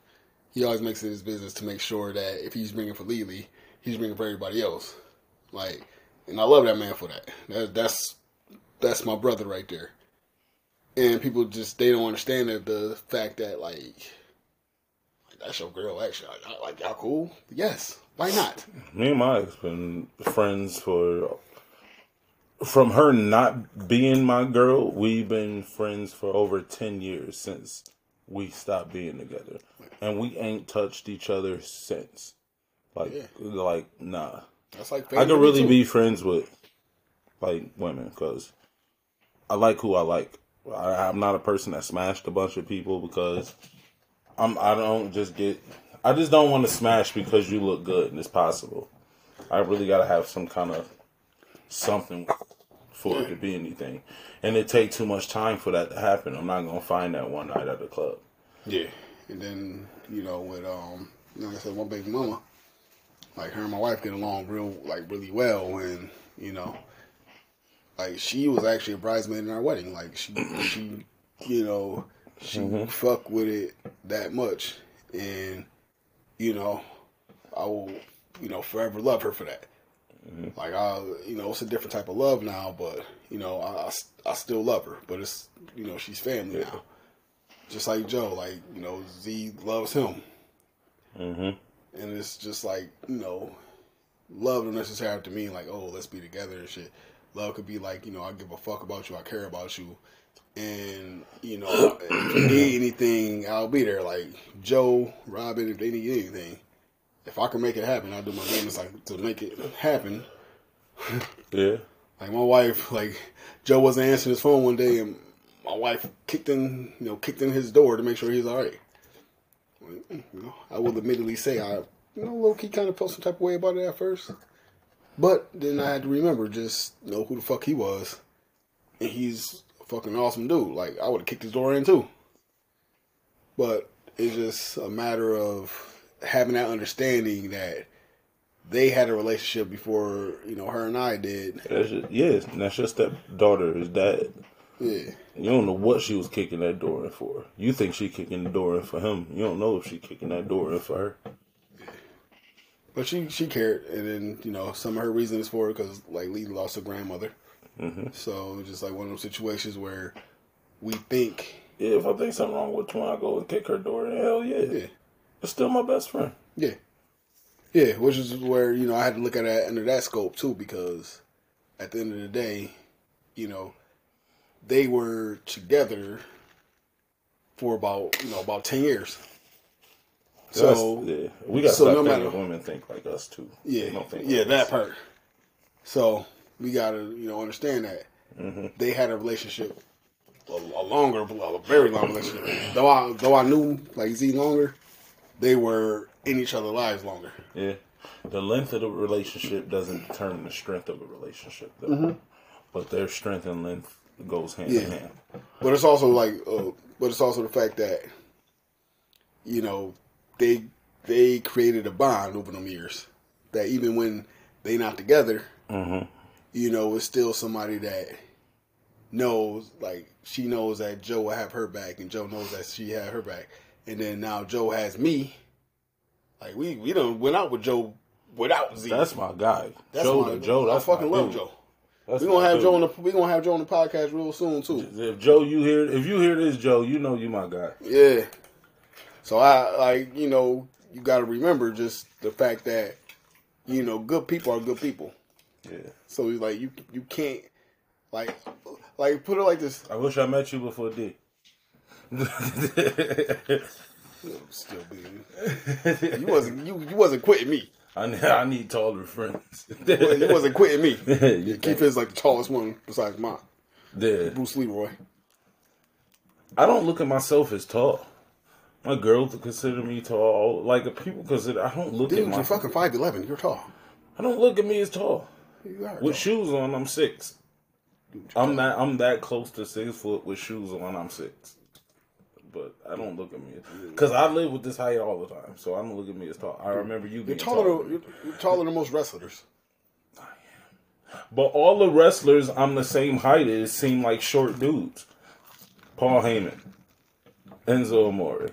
He always makes it his business to make sure that if he's bringing for Lily, he's bringing for everybody else. Like, and I love that man for that. that that's that's my brother right there. And people just they don't understand the, the fact that like, like that's your girl. Actually, like, like y'all cool. Yes, why not? Me and my ex been friends for. From her not being my girl, we've been friends for over ten years since we stopped being together, and we ain't touched each other since. Like, Yeah. like nah. That's like I could really be friends with like women because I like who I like. I, I'm not a person that smashed a bunch of people because I'm. I don't just get. I just don't want to smash because you look good and it's possible. I really got to have some kind of something for it to be anything, and it take too much time for that to happen. I'm not gonna find that one night at the club. Yeah, and then you know with um, like I said, one baby mama, like her and my wife get along real like really well, and you know, like she was actually a bridesmaid in our wedding. Like she she you know she fuck with it that much, and you know, I will you know forever love her for that. Like I, you know, it's a different type of love now, but you know, I, I, I still love her. But it's you know, she's family now just like Joe, like you know, Z loves him, hmm and it's just like you know, love don't necessarily have to mean like oh let's be together and shit. Love could be like you know I give a fuck about you, I care about you, and you know if you need anything, I'll be there. Like Joe, Robin, if they need anything, if I can make it happen, I'll do my business like to make it happen. Yeah. Like my wife, like Joe wasn't answering his phone one day, and my wife kicked in, you know, kicked in his door to make sure he's all right. Mm, you know, I will admittedly say I, you know, low key kind of felt some type of way about it at first, but then I had to remember just know who the fuck he was, and he's a fucking awesome dude. Like I would have kicked his door in too, but it's just a matter of having that understanding that they had a relationship before you know her and I did. That's just, yeah, that's your stepdaughter daughter, his dad. Yeah. You don't know what she was kicking that door in for. You think she kicking the door in for him. You don't know if she kicking that door in for her. But she she cared, and then you know some of her reasons for it because like Lee lost her grandmother, Mm-hmm. so it's just like one of those situations where we think, Yeah, if I think something wrong with one, I go and kick her door. Hell yeah. yeah, It's still my best friend. yeah, yeah, which is where you know I had to look at that under that scope too because at the end of the day, you know, they were together for about you know about ten years. So That's- yeah, we got to so stop no thinking matter- women think like us too. Yeah, think yeah, like that part. So we gotta, you know, understand that Mm-hmm. they had a relationship a, a longer, a very long relationship. Though I though I knew like Z longer, they were in each other's lives longer. Yeah. The length of the relationship doesn't determine the strength of a relationship, though. Mm-hmm. But their strength and length goes hand in Yeah. hand. But it's also like, uh, but it's also the fact that, you know, they they created a bond over them years. That even when they not together, mm-hmm. you know, it's still somebody that knows, like she knows that Joe will have her back, and Joe knows that she had her back, and then now Joe has me. Like we we don't went out with Joe without Z. That's my guy. That's Joe, my- Joe. I That's fucking love dude. Joe. That's We gonna have dude. Joe on the we gonna have Joe on the podcast real soon too. If Joe, you hear, if you hear this, Joe, you know you my guy. Yeah. So I like you know you got to remember just the fact that you know good people are good people. Yeah. So he's like you you can't like like put it like this. I wish I met you before D. Still being you wasn't you you wasn't quitting me. I need, I need taller friends. You wasn't quitting me. Keith is like the tallest one besides mine. Yeah. Bruce Leroy. I don't look at myself as tall. My girls consider me tall. Like a people consider. I don't look Dude, at my. Dude, you're fucking five eleven. You're tall. I don't look at me as tall. You are With tall. shoes on, I'm six. I'm that. I'm that close to six foot with shoes on. I'm six. But I don't look at me because I live with this height all the time. So I don't look at me as tall. I remember you You're taller. taller. Than, you're, you're taller than most wrestlers. I am. But all the wrestlers I'm the same height as seem like short dudes. Paul Heyman, Enzo Amore.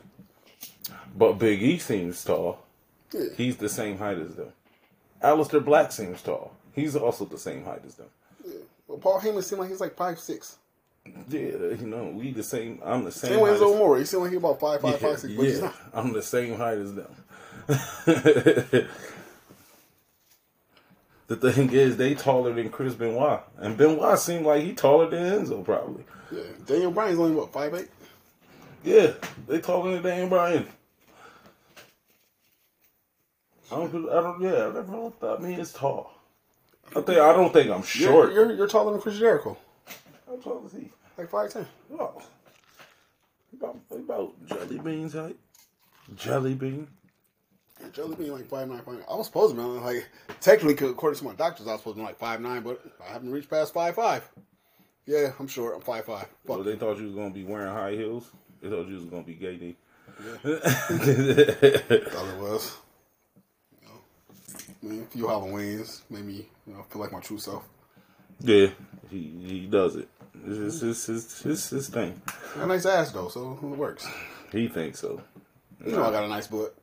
But Big E seems tall. Yeah. He's the same height as them. Aleister Black seems tall. He's also the same height as them. Well, Paul Heyman seemed like he's like five six. Yeah, you know, we the same. I'm the same. Same way as Amore. He seemed like he about five five yeah, five six, but yeah, not. I'm the same height as them. the thing is, they taller than Chris Benoit, and Benoit seemed like he taller than Enzo, probably. Yeah. Daniel Bryan's only what five eight. Yeah, they taller than Dan Bryan. I don't. I don't. Yeah, I never looked at me as tall. I think. I don't think I'm You're, short. you're you're taller than Chris Jericho, How tall is he? like five ten. Oh, about about jelly beans height. Jelly bean. Yeah, Jelly Bean like five nine five. I was supposed to be like technically according to my doctors, I was supposed to be like five nine, but I haven't reached past five five. Yeah, I'm short. I'm five five. Well, Fuck. they thought you was gonna be wearing high heels. They thought you was gonna be gay. D. Thought it was. You know, I mean, a few Halloweens made me you know feel like my true self. yeah, he he does it. It's his his his, his thing. Got a nice ass though, so it works. He thinks so. You know I got a nice butt,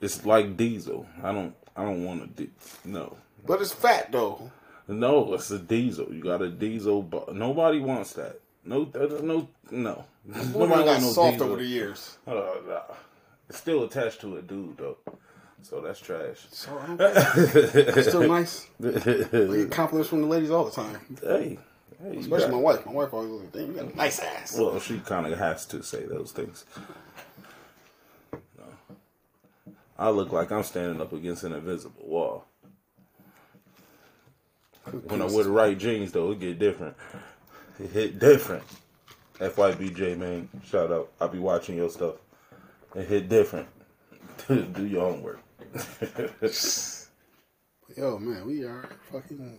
It's like Diesel. I don't I don't want a di- no. but it's fat though. No, it's a diesel. You got a diesel, but nobody wants that. No, uh, no, no. Nobody got no soft diesel. over the years. Uh, nah. It's still attached to a dude though, so that's trash. So I don't care. Still nice. Get compliments from the ladies all the time, Hey, hey, especially got- my wife. My wife always like, "Damn, you got a nice ass." Well, she kind of has to say those things. No. I look like I'm standing up against an invisible wall. When I wear the right jeans, though, it get different. It hit different. FYBJ, man, shout out. I'll be watching your stuff. It hit different. Do your homework. Yo, man, we are fucking.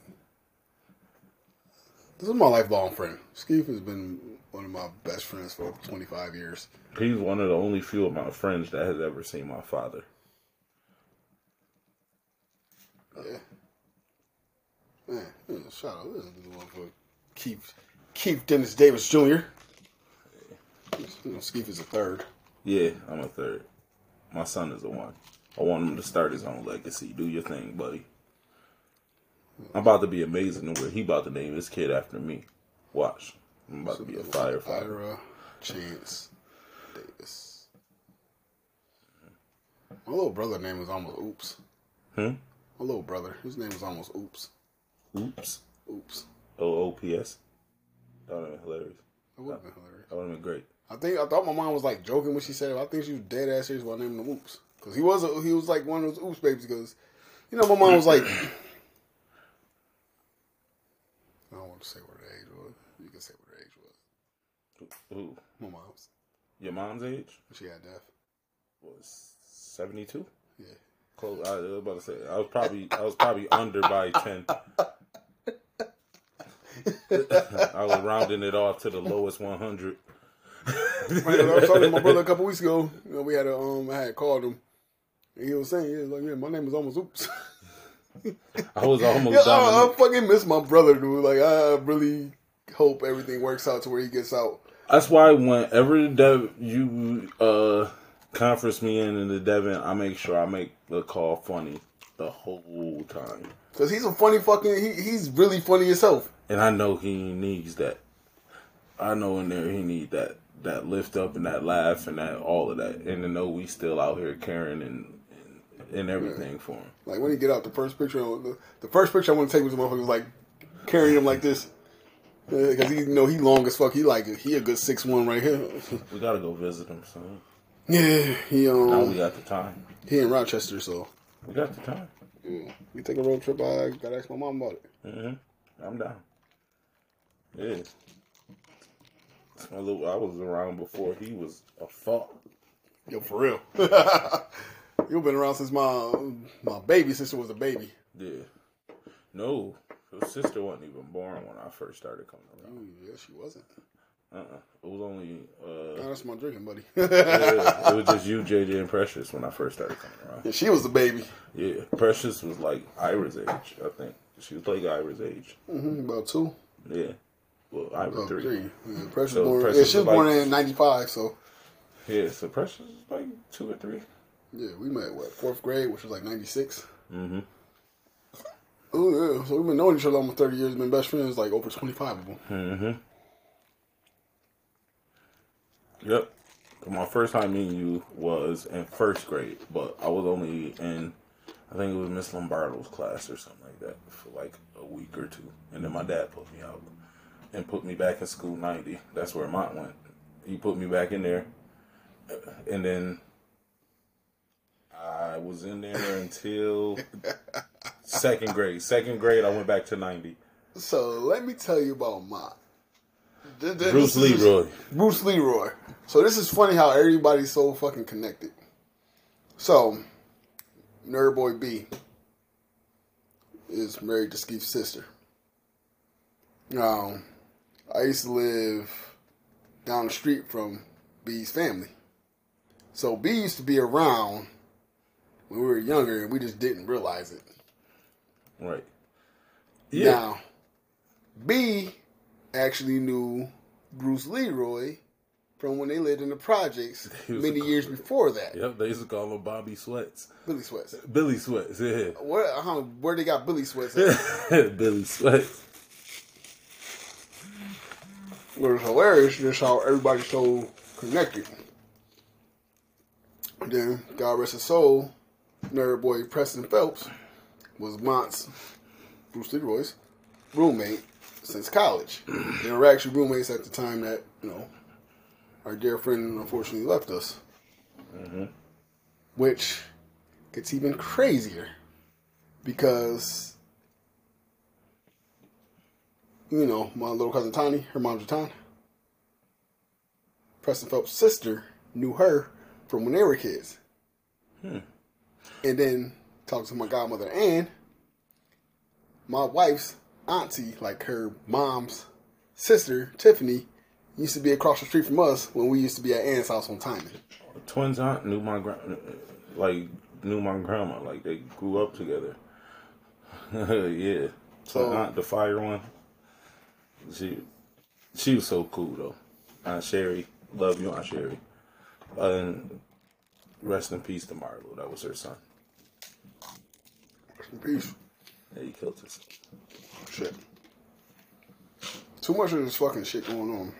This is my lifelong friend. Skeef has been one of my best friends for 25 years. He's one of the only few of my friends that has ever seen my father. Yeah. Man, yeah, shout out. This is the one for Keith, Keith Dennis Davis Jr. You know, Skeef is a third. Yeah, I'm a third. My son is a one. I want him to start his own legacy. Do your thing, buddy. I'm about to be amazing where he about to name his kid after me. Watch. I'm about to be a firefighter. Ira Chance Davis. My little brother name was almost Oops. Hmm? My little brother, his name was almost Oops. Oops. Oops. O O P S. That would have been hilarious. That would have been hilarious. That would have been great. I think I thought my mom was like joking when she said it. I think she was dead ass serious about naming him Oops because he was a, he was like one of those Oops babies. Because you know my mom was like, I don't want to say what her age was. You can say what her age was. Who? My mom's. Your mom's age She had death. was seventy two. Yeah. Close. I was about to say. I was probably. I was probably under by ten. I was rounding it off to the lowest one hundred. I was talking to my brother a couple weeks ago. You know, we had a um, I had called him. He was saying, was like, yeah, my name is almost oops. I was almost yeah. I, I fucking miss my brother, dude. Like, I really hope everything works out to where he gets out. That's why whenever Dev you uh conference me in in the Devon, I make sure I make the call funny the whole time, Cause he's a funny fucking. He, he's really funny himself. and I know he needs that. I know in there he need that that lift up and that laugh and that all of that, and to know we still out here caring and and, everything for him. Like when he get out, the first picture, the, the first picture I want to take was the motherfucker was like carrying him like this. Because he, you know, he long as fuck. He like he a good six one right here. We gotta go visit him soon. yeah, he Now we um got the time. he in Rochester, so We got the time. yeah. we take a road trip. I gotta ask my mom about it. hmm I'm down. Yeah. That's my little, I was around before he was a fuck. Yo, for real. You've been around since my my baby sister was a baby. Yeah. No, his sister wasn't even born when I first started coming around. Ooh, yeah, she wasn't. Uh-uh. It was only, Oh, uh, that's my drinking buddy. yeah, it was just you, JJ, and Precious when I first started coming around. yeah, she was the baby. Yeah, Precious was like Ira's age, I think. She was like Ira's age. hmm about two, Yeah. Well, I was three. three. Yeah, Precious So born. Precious yeah, she was was born like- in '95. So Yeah, so Precious was like two or three. Yeah, we met what fourth grade, which was like '96. Mm-hmm. Oh yeah, so we've been knowing each other almost 30 years. Been best friends like over 25 of them. Mm-hmm. Yep. My first time meeting you was in first grade, but I was only in, I think it was Miss Lombardo's class or something like that for like a week or two. And then my dad put me out and put me back in school 90. That's where mine went. He put me back in there. And then I was in there until second grade. Second grade, I went back to 90. So let me tell you about mine. Th- th- Bruce Leroy. Bruce Leroy. So this is funny how everybody's so fucking connected. So, Nerd Boy B is married to Skeef's sister. Now, I used to live down the street from B's family. So B used to be around when we were younger and we just didn't realize it. Right. Yeah. Now, B actually knew Bruce Leroy from when they lived in the projects many a- years before that. Yep, they used to call him Bobby Sweats. Billy Sweats. Billy Sweats, yeah. Where, uh, where they got Billy Sweats at? Billy Sweats. What was hilarious is how everybody's so connected. Then, God rest his soul, nerd boy Preston Phelps was Mont's, Bruce Leroy's, roommate since college. they were actually roommates at the time that, you know, our dear friend unfortunately left us. Mm-hmm. Which gets even crazier because, you know, my little cousin Tani, her mom's Jatan, Preston Phelps' sister knew her from when they were kids. Hmm. And then talked to my godmother Ann, my wife's auntie, like her mom's sister, Tiffany, used to be across the street from us when we used to be at Ann's house on Timon. Twins aunt knew my gra- like knew my grandma. Like they grew up together. yeah. So So- aunt, the fire one. She she was so cool though. Aunt Sherry, love you, Aunt Sherry. and rest in peace to Marlo. That was her son. Peace. Yeah, he killed his. Shit. Too much of this fucking shit going on.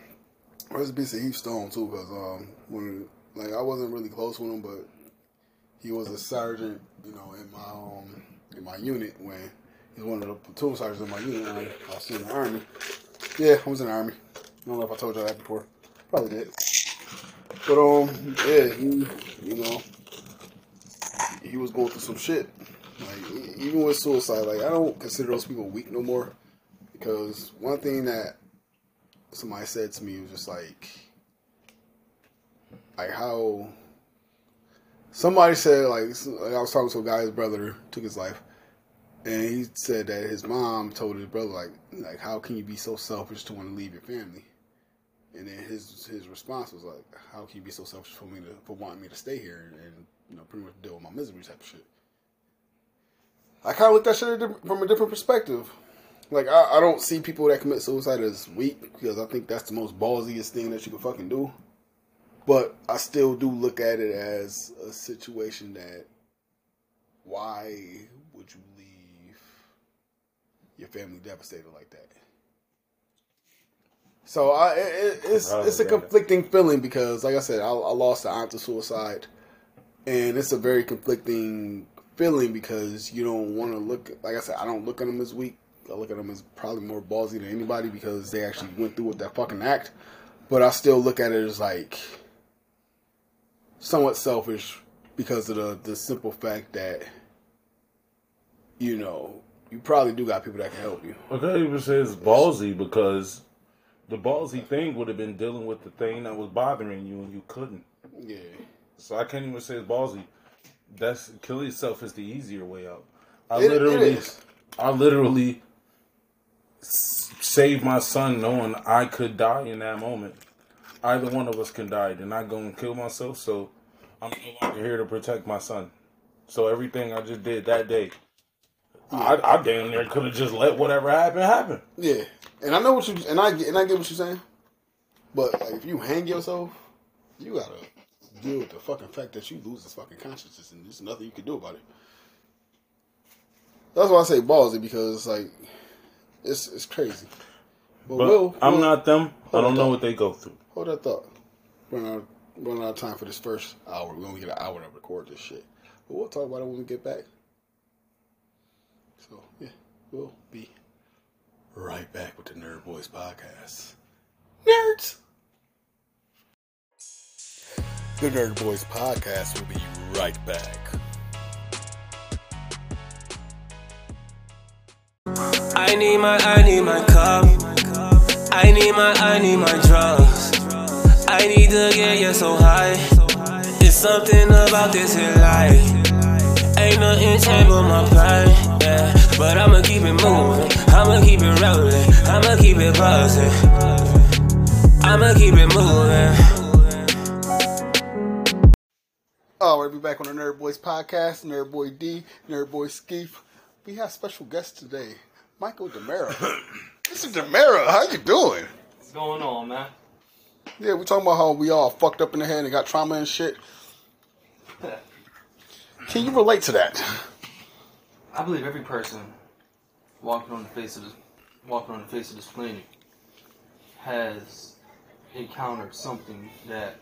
Rest in peace to Heath Stone too, because um, when like I wasn't really close with him, but he was a sergeant, you know, in my um in my unit when he was one of the platoon sergeants in my unit. When I was in the army. Yeah, I was in the army. I don't know if I told y'all that before. Probably did. But um, yeah, he, you know, he was going through some shit. Like even with suicide, like I don't consider those people weak no more. Because one thing that somebody said to me was just like, like how somebody said like, like I was talking to a guy, his brother took his life, and he said that his mom told his brother like like how can you be so selfish to want to leave your family? And then his his response was like, how can you be so selfish for me to for wanting me to stay here and you know pretty much deal with my misery type of shit. I kind of look at shit from a different perspective. Like I, I don't see people that commit suicide as weak because I think that's the most ballsiest thing that you can fucking do. But I still do look at it as a situation that why would you leave your family devastated like that? So I, it, it- it's it's a conflicting feeling because, like I said, I, I lost an aunt to suicide, and it's a very conflicting feeling because you don't want to look. Like I said, I don't look at them as weak. I look at them as probably more ballsy than anybody because they actually went through with that fucking act. But I still look at it as like somewhat selfish because of the the simple fact that you know you probably do got people that can help you. I can't even say it's ballsy because the ballsy thing would have been dealing with the thing that was bothering you and you couldn't. Yeah, So I can't even say it's ballsy. That's kill yourself is the easier way out. I It- it literally. I literally saved my son knowing I could die in that moment. Either one of us can die. Then I go and kill myself. So I'm no longer here to protect my son. So everything I just did that day, I, I damn near could have just let whatever happen happen. yeah. And I know what you and I and I get what you're saying. But like, if you hang yourself, you gotta deal with the fucking fact that you lose this fucking consciousness, and there's nothing you can do about it. That's why I say ballsy because like it's it's crazy. But, But Will, I'm Will- not them. I don't on. know what they go through. Hold that thought. Running out, running out of time for this first hour. We only get an hour to record this shit. But we'll talk about it when we get back. So, yeah, we'll be right back with the Nerd Boyz podcast. Nerds! The Nerd Boyz podcast will be right back. I need my, I need my cup. I need my, I need my drugs. I need to get you so high. It's something about this in life. Ain't nothing changed but my pain, yeah. But I'ma keep it moving. I'ma keep it rolling. I'ma keep it buzzing. I'ma keep it moving. Oh, we'll be back on the Nerd Boyz podcast. Nerd Boy D, Nerd Boy Skeef. We have special guest today, Michael DeMara. Mr. DeMara, how you doing? What's going on, man? Yeah, we talking about how we all fucked up in the head and got trauma and shit. Can you relate to that? I believe every person walking on the face of this walking on the face of this planet has encountered something that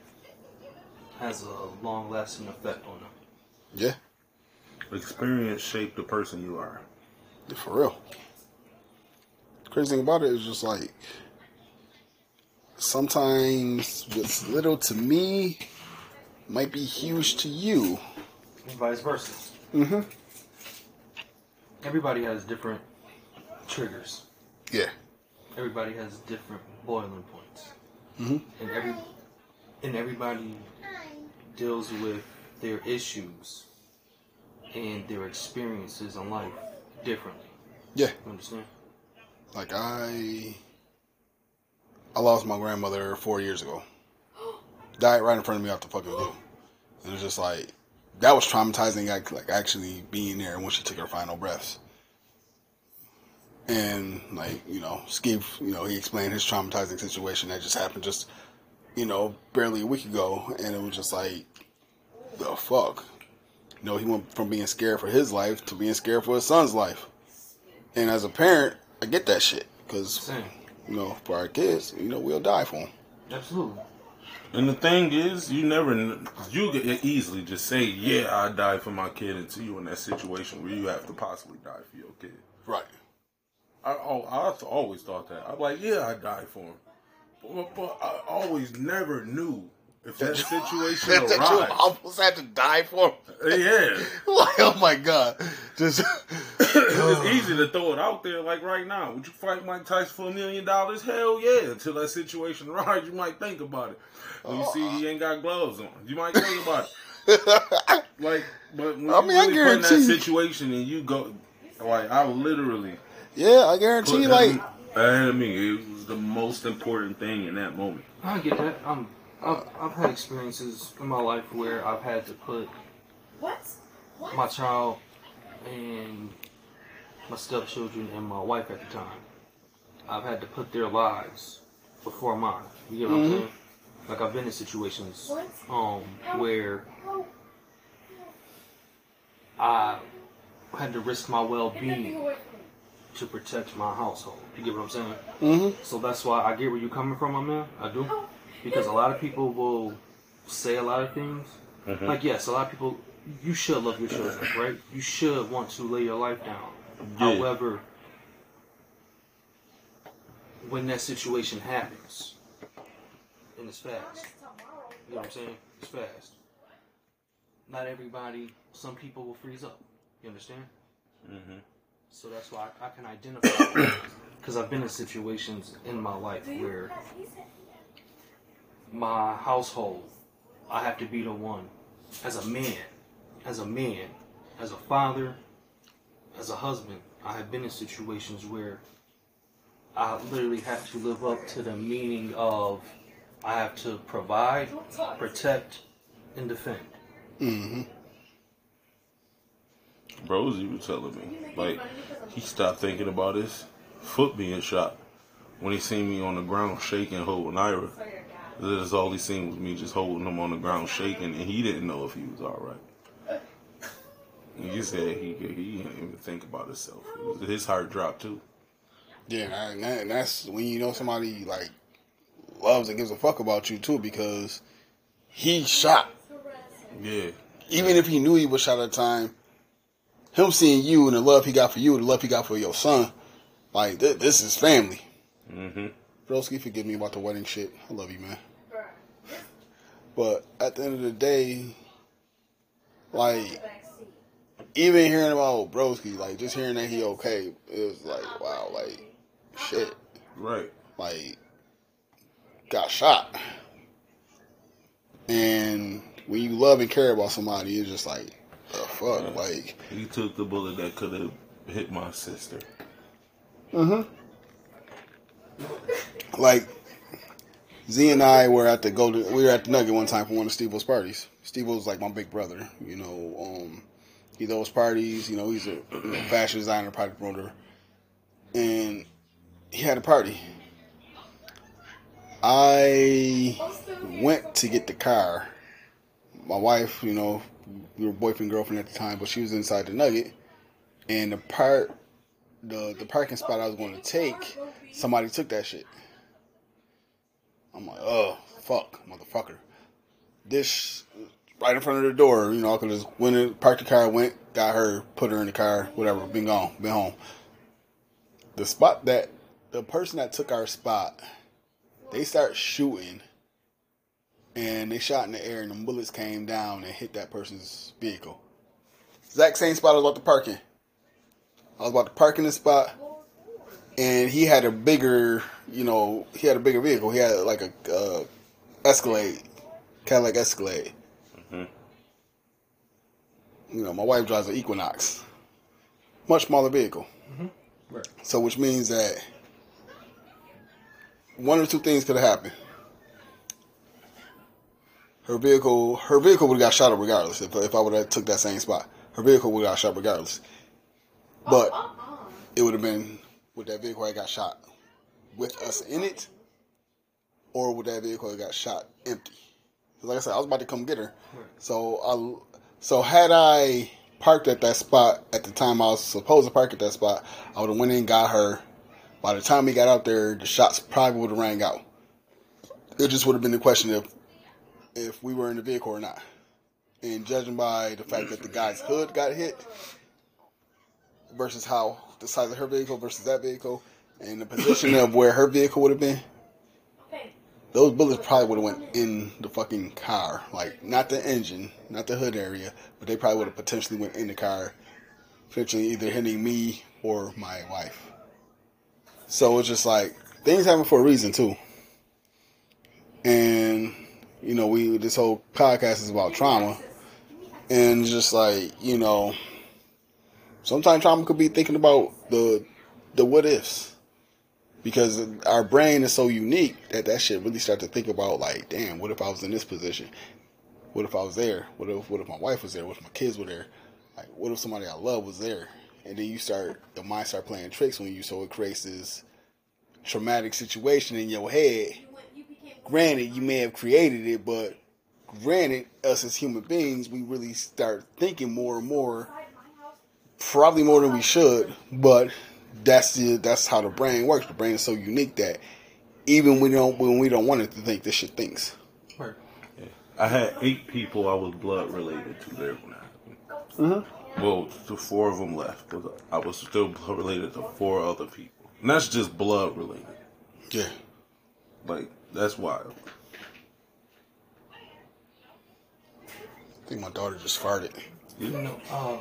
has a long lasting effect on them. Yeah, Experience shape the person you are. for real. The crazy thing about it is just like sometimes what's little to me might be huge to you. And vice versa. Mm-hmm. Everybody has different triggers. Yeah. Everybody has different boiling points. Mhm. And every and everybody deals with their issues and their experiences in life differently. Yeah. You understand? Like I I lost my grandmother four years ago. Died right in front of me off the fucking blue. And it was just like that was traumatizing like, like actually being there when she took her final breaths. And like, you know, Skeef, you know, he explained his traumatizing situation that just happened just, you know, barely a week ago and it was just like the fuck. You know, he went from being scared for his life to being scared for his son's life. And as a parent, I get that shit because you know for our kids, you know we'll die for them. Absolutely. And the thing is, you never, you could easily just say, "Yeah, I died for my kid," until you in that situation where you have to possibly die for your kid. Right. I, oh, I th- always thought that. I'm like, yeah, I died for him, but, but I always never knew If that situation that you arrives, almost had to die for. yeah, like, oh my god, just it's easy to throw it out there. Like right now, would you fight Mike Tyson for a million dollars? Hell yeah! Until that situation arrives, you might think about it. When you see he oh. ain't got gloves on, you might think about it. Like, but when I you mean, I really put in that situation and you go, like, I literally yeah, I guarantee. him Like, ahead mean. It was the most important thing in that moment. I get that. Um, I've, I've had experiences in my life where I've had to put what my child and my stepchildren and my wife at the time. I've had to put their lives before mine. You get what I'm saying? Like I've been in situations um where I had to risk my well-being to protect my household. You get what I'm saying? mhm. So that's why I get where you're coming from, my man. I do. Because a lot of people will say a lot of things. Like, yes, a lot of people, you should love your children, right? You should want to lay your life down. Yeah. However, when that situation happens, and it's fast, you know what I'm saying? It's fast. Not everybody, some people will freeze up. You understand? So that's why I, I can identify because I've been in situations in my life where my household, I have to be the one as a man, as a man, as a father, as a husband. I have been in situations where I literally have to live up to the meaning of I have to provide, protect, and defend. Mm-hmm. Rosie was telling me, like, he stopped thinking about his foot being shot when he seen me on the ground shaking, holding Ira. That's all he seen was me just holding him on the ground shaking, and he didn't know if he was all right. And he said he he didn't even think about himself. His heart dropped too. Yeah, and, and that's when you know somebody like loves and gives a fuck about you too, because he shot. Yeah, Even if he knew he was shot at the time, him seeing you and the love he got for you, the love he got for your son, like th- this is family. mm-hmm. Broski, forgive me about the wedding shit. I love you, man. But at the end of the day, like even hearing about Broski, like just hearing that he okay, it was like wow, like shit, right. like got shot. And when you love and care about somebody, it's just like the fuck, like He took the bullet that could have hit my sister. like Z and I were at the Golden. We were at the Nugget one time for one of Steve-O's parties. Steve was like my big brother. You know, um, he those parties. You know, he's a you know, fashion designer, product promoter, and he had a party. I went to get the car. My wife, you know, we were boyfriend girlfriend at the time, but she was inside the Nugget, and the part, the the parking spot I was going to take, somebody took that shit. I'm like, oh fuck, motherfucker. This right in front of the door, you know, I could just went parked the car, went, got her, put her in the car, whatever, been gone, been home. The spot that the person that took our spot, they start shooting and they shot in the air and the bullets came down and hit that person's vehicle. Exact same spot I was about to park in. I was about to park in the spot and he had a bigger, you know, he had a bigger vehicle. He had like a uh, Escalade, Cadillac Escalade. You know, my wife drives an Equinox, much smaller vehicle. Right. So, which means that one or two things could have happened. Her vehicle, her vehicle would have got shot up regardless. If, if I would have took that same spot, her vehicle would have got shot regardless. Oh, but oh, oh. it would have been would that vehicle have got shot with us in it, or would that vehicle have got shot empty? 'Cause Like I said, I was about to come get her. So I, so had I parked at that spot at the time I was supposed to park at that spot, I would have went in, and got her. By the time we got out there, the shots probably would have rang out. It just would have been the question of if we were in the vehicle or not. And judging by the fact that the guy's hood got hit versus how the size of her vehicle versus that vehicle and the position of where her vehicle would have been, those bullets probably would have went in the fucking car, like not the engine, not the hood area, but they probably would have potentially went in the car, potentially either hitting me or my wife. So it's just like things happen for a reason too. And you know, we this whole podcast is about trauma, and just like you know, sometimes trauma could be thinking about the the what ifs because our brain is so unique that that shit really start to think about like, damn, what if I was in this position? What if I was there? What if what if my wife was there? What if my kids were there? Like, what if somebody I love was there? And then you start the mind start playing tricks on you, so it creates this traumatic situation in your head. Granted, you may have created it, but granted, us as human beings, we really start thinking more and more, probably more than we should, but that's the that's how the brain works. The brain is so unique that even we don't when we don't want it to think, this shit thinks. Right. I had eight people I was blood related to there when it happened. Well, the four of them left, but I was still blood related to four other people. And that's just blood related. Yeah. Like, that's wild. I think my daughter just farted. You know, uh,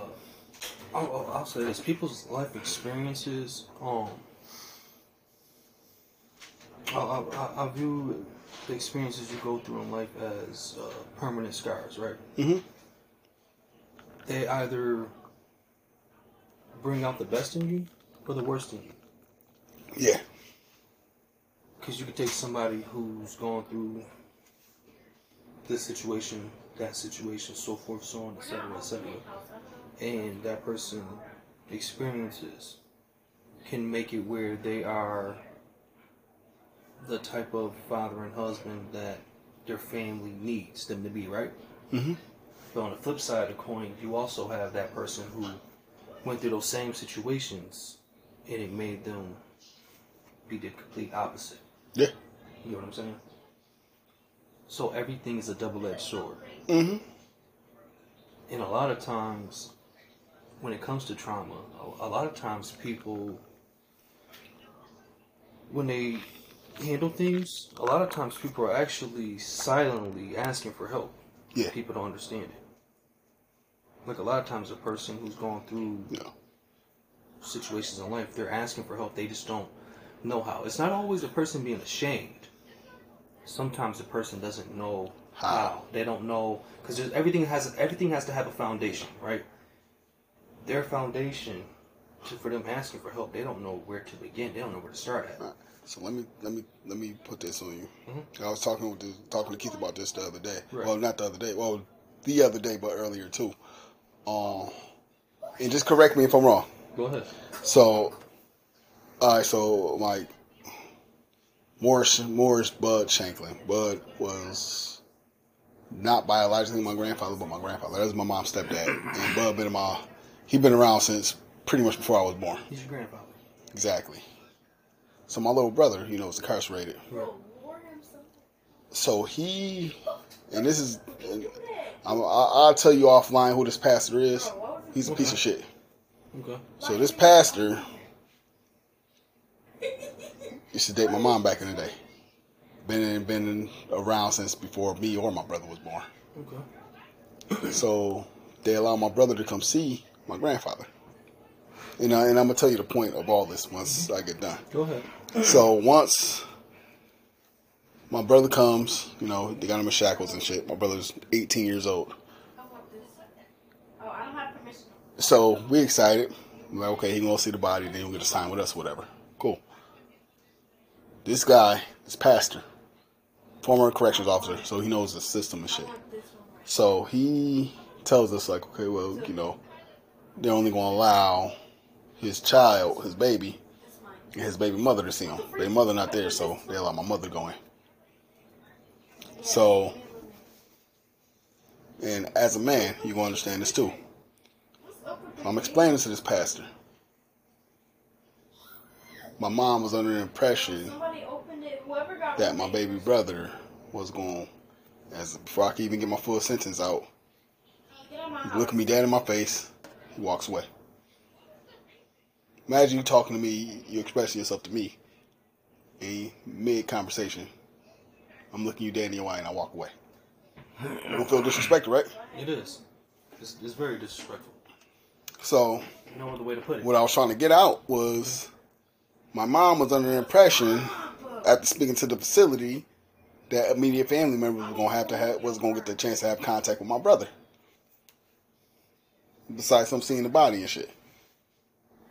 I'll, I'll- I'll say this: people's life experiences. Um, I, I, I- I view the experiences you go through in life as uh, permanent scars, right? Mhm. They either bring out the best in you or the worst in you. Yeah. Because you could take somebody who's gone through this situation, that situation, so forth, so on, etc., etc., and that person experiences can make it where they are the type of father and husband that their family needs them to be, right? Mhm. But on the flip side of the coin, you also have that person who went through those same situations and it made them be the complete opposite. Yeah. You know what I'm saying? So everything is a double edged sword. Mm-hmm. And a lot of times, when it comes to trauma, a, a lot of times people, when they handle things, a lot of times people are actually silently asking for help. Yeah. People don't understand it. Like a lot of times, a person who's going through Yeah. situations in life, they're asking for help. They just don't know how. It's not always a person being ashamed. Sometimes the person doesn't know how. How. They don't know because everything has everything has to have a foundation, right? Their foundation to, for them asking for help, they don't know where to begin. They don't know where to start at. Alright, So let me let me let me put this on you. I was talking with the, talking to Keith about this the other day. Right. Well, not the other day. Well, the other day, but earlier too. Um, and just correct me if I'm wrong. Go ahead. So, all right. So like Morris Morris Bud Shanklin. Bud was not biologically my grandfather, but my grandfather. That was my mom's stepdad, and Bud been in my he been around since pretty much before I was born. He's your grandfather. Exactly. So my little brother, you know, is incarcerated. So he, and this is, I'm, I- I'll tell you offline who this pastor is. He's a piece of shit. Okay. So this pastor used to date my mom back in the day. Been in, been around since before me or my brother was born. Okay. So they allow my brother to come see my grandfather. You know, and I'm gonna tell you the point of all this once mm-hmm. I get done. Go ahead. So once my brother comes, you know, they got him in shackles and shit. My brother's 18 years old. Oh, I don't have permission. So we excited. We're like, okay, he gonna see the body, then he'll get to sign with us, whatever. This guy, this pastor, former corrections officer, so he knows the system and shit. So he tells us like, okay, well, you know, they're only gonna allow his child, his baby, and his baby mother to see him. Their mother not there, so they allow my mother going. So, and as a man, you gonna understand this too. I'm explaining to this pastor. My mom was under the impression Somebody opened it. Whoever got that my baby brother was going, as before I could even get my full sentence out, Get he looked me dead in my face, he walks away. Imagine you talking to me, you're expressing yourself to me, in mid conversation, I'm looking you dead in your eye and I walk away. You don't feel disrespected, right? It is. It's, it's very disrespectful. So No other way to put it. what I was trying to get out was my mom was under the impression after speaking to the facility that immediate family members were gonna have to have was gonna get the chance to have contact with my brother. Besides them seeing the body and shit.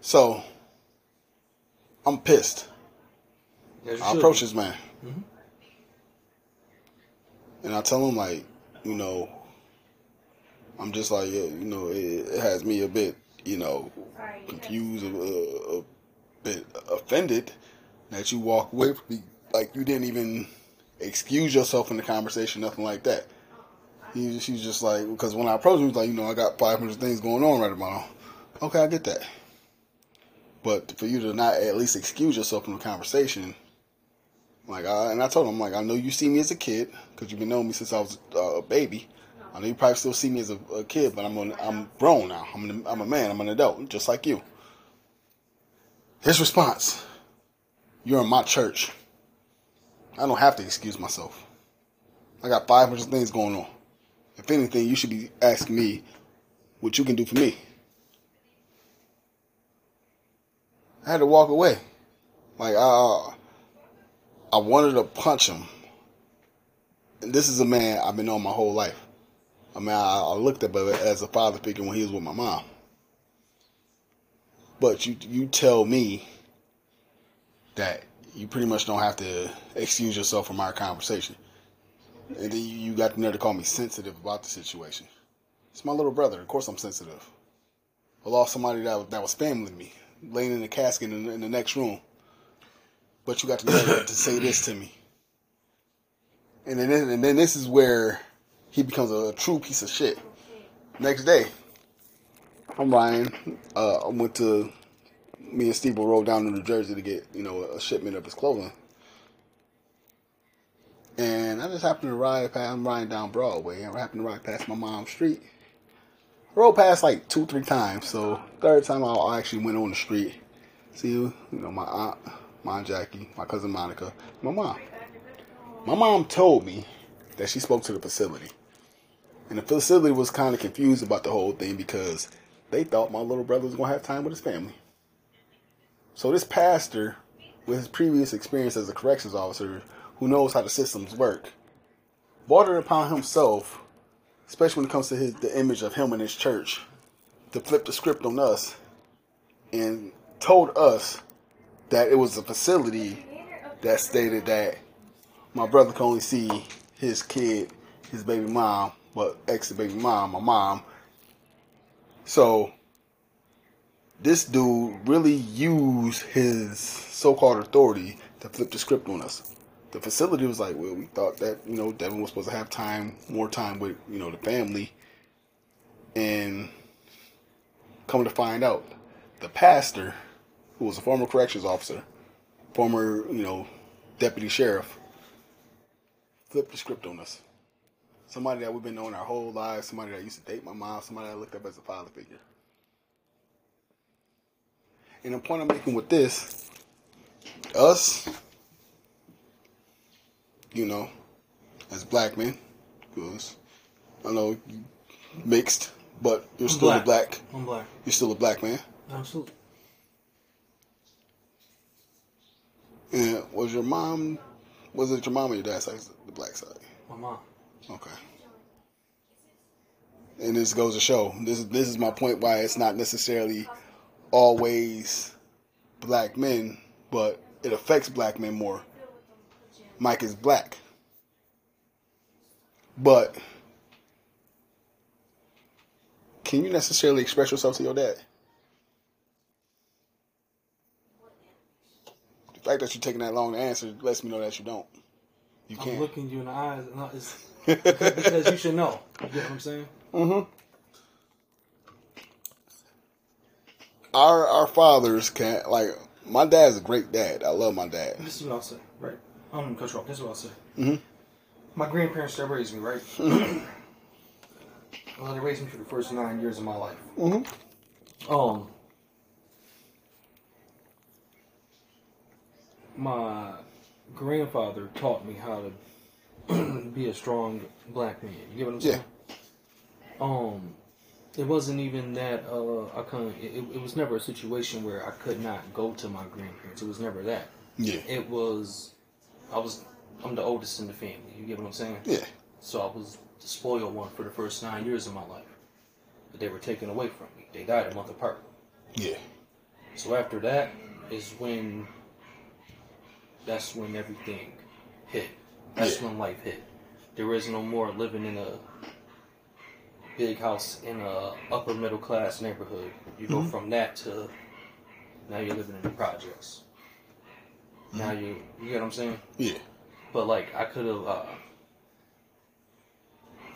So I'm pissed. I approach be. this man. And I tell him like, you know, I'm just like, yeah, you know, it, it has me a bit, you know, confused, a, a bit offended that you walk away from me like you didn't even excuse yourself in the conversation, nothing like that. He, she's just like, because when I approached him, he was like, you know, I got 500 things going on right now. Okay, I get that. But for you to not at least excuse yourself from the conversation, like, I, and I told him, like, I know you see me as a kid because you've been knowing me since I was uh, a baby. I know you probably still see me as a, a kid, but I'm I'm grown now. I'm an, I'm a man. I'm an adult, just like you. His response: You're in my church. I don't have to excuse myself. I got 500 things going on. If anything, you should be asking me what you can do for me. I had to walk away. Like I, I wanted to punch him. And this is a man I've been known my whole life. I mean, I, looked at as a father figure when he was with my mom. But you, you tell me that you pretty much don't have to excuse yourself from our conversation. And then you, got the nerve to call me sensitive about the situation. It's my little brother. Of course I'm sensitive. I lost somebody that, that was family to me, laying in a casket in, in the next room. But you got the nerve to say this to me. And then, and then this is where he becomes a true piece of shit. Next day, I'm Ryan. Uh, I went to me and Steve rode down to New Jersey to get you know a shipment of his clothing, and I just happened to ride past. I'm riding down Broadway. I happened to ride past my mom's street. Rode past like two, three times. So third time I I actually went on the street. See, you know my aunt, my aunt Jackie, my cousin Monica, my mom. My mom told me that she spoke to the facility. And the facility was kind of confused about the whole thing because they thought my little brother was going to have time with his family. So this pastor, with his previous experience as a corrections officer, who knows how the systems work, brought upon himself, especially when it comes to his, the image of him and his church, to flip the script on us and told us that it was a facility that stated that my brother can only see his kid, his baby mom, but ex baby mom, my mom. So this dude really used his so-called authority to flip the script on us. The facility was like, well, we thought that you know Devin was supposed to have time, more time with you know the family, and come to find out, the pastor, who was a former corrections officer, former you know deputy sheriff, flipped the script on us. Somebody that we've been knowing our whole lives, somebody that used to date my mom, somebody that I looked up as a father figure. And the point I'm making with this, us, you know, as black men, because I know you mixed, but you're I'm still a black. black. I'm black. You're still a black man. Absolutely. And was your mom? Was it your mom or your dad's side? The black side. My mom. Okay. And this goes to show this. This is my point. Why it's not necessarily always black men, but it affects black men more. Mike is black, but can you necessarily express yourself to your dad? The fact that you're taking that long to answer lets me know that you don't. You I'm can't. looking you in the eyes, and I- it's because you should know. You get what I'm saying? our our fathers can't like my dad's a great dad. I love my dad. This is what I'll say, right? I'm Coach Rock. This is what I'll say. Mhm. My grandparents still raised me, right? well, they raised me for the first nine years of my life. Mhm. Um, my grandfather taught me how to be a strong black man. You get what I'm saying? Um, it wasn't even that uh, I couldn't. It, it- it was never a situation where I could not go to my grandparents. It was never that. Yeah. It was, I was, I'm the oldest in the family. You get what I'm saying? Yeah. So I was the spoiled one for the first nine years of my life. But they were taken away from me. They died a month apart. Yeah. So after that is when that's when everything hit. That's when life hit. There is no more living in a big house in a upper middle class neighborhood. You go mm-hmm. from that to now you're living in the projects. Now mm-hmm. you you get what I'm saying? Yeah. But like I could have uh,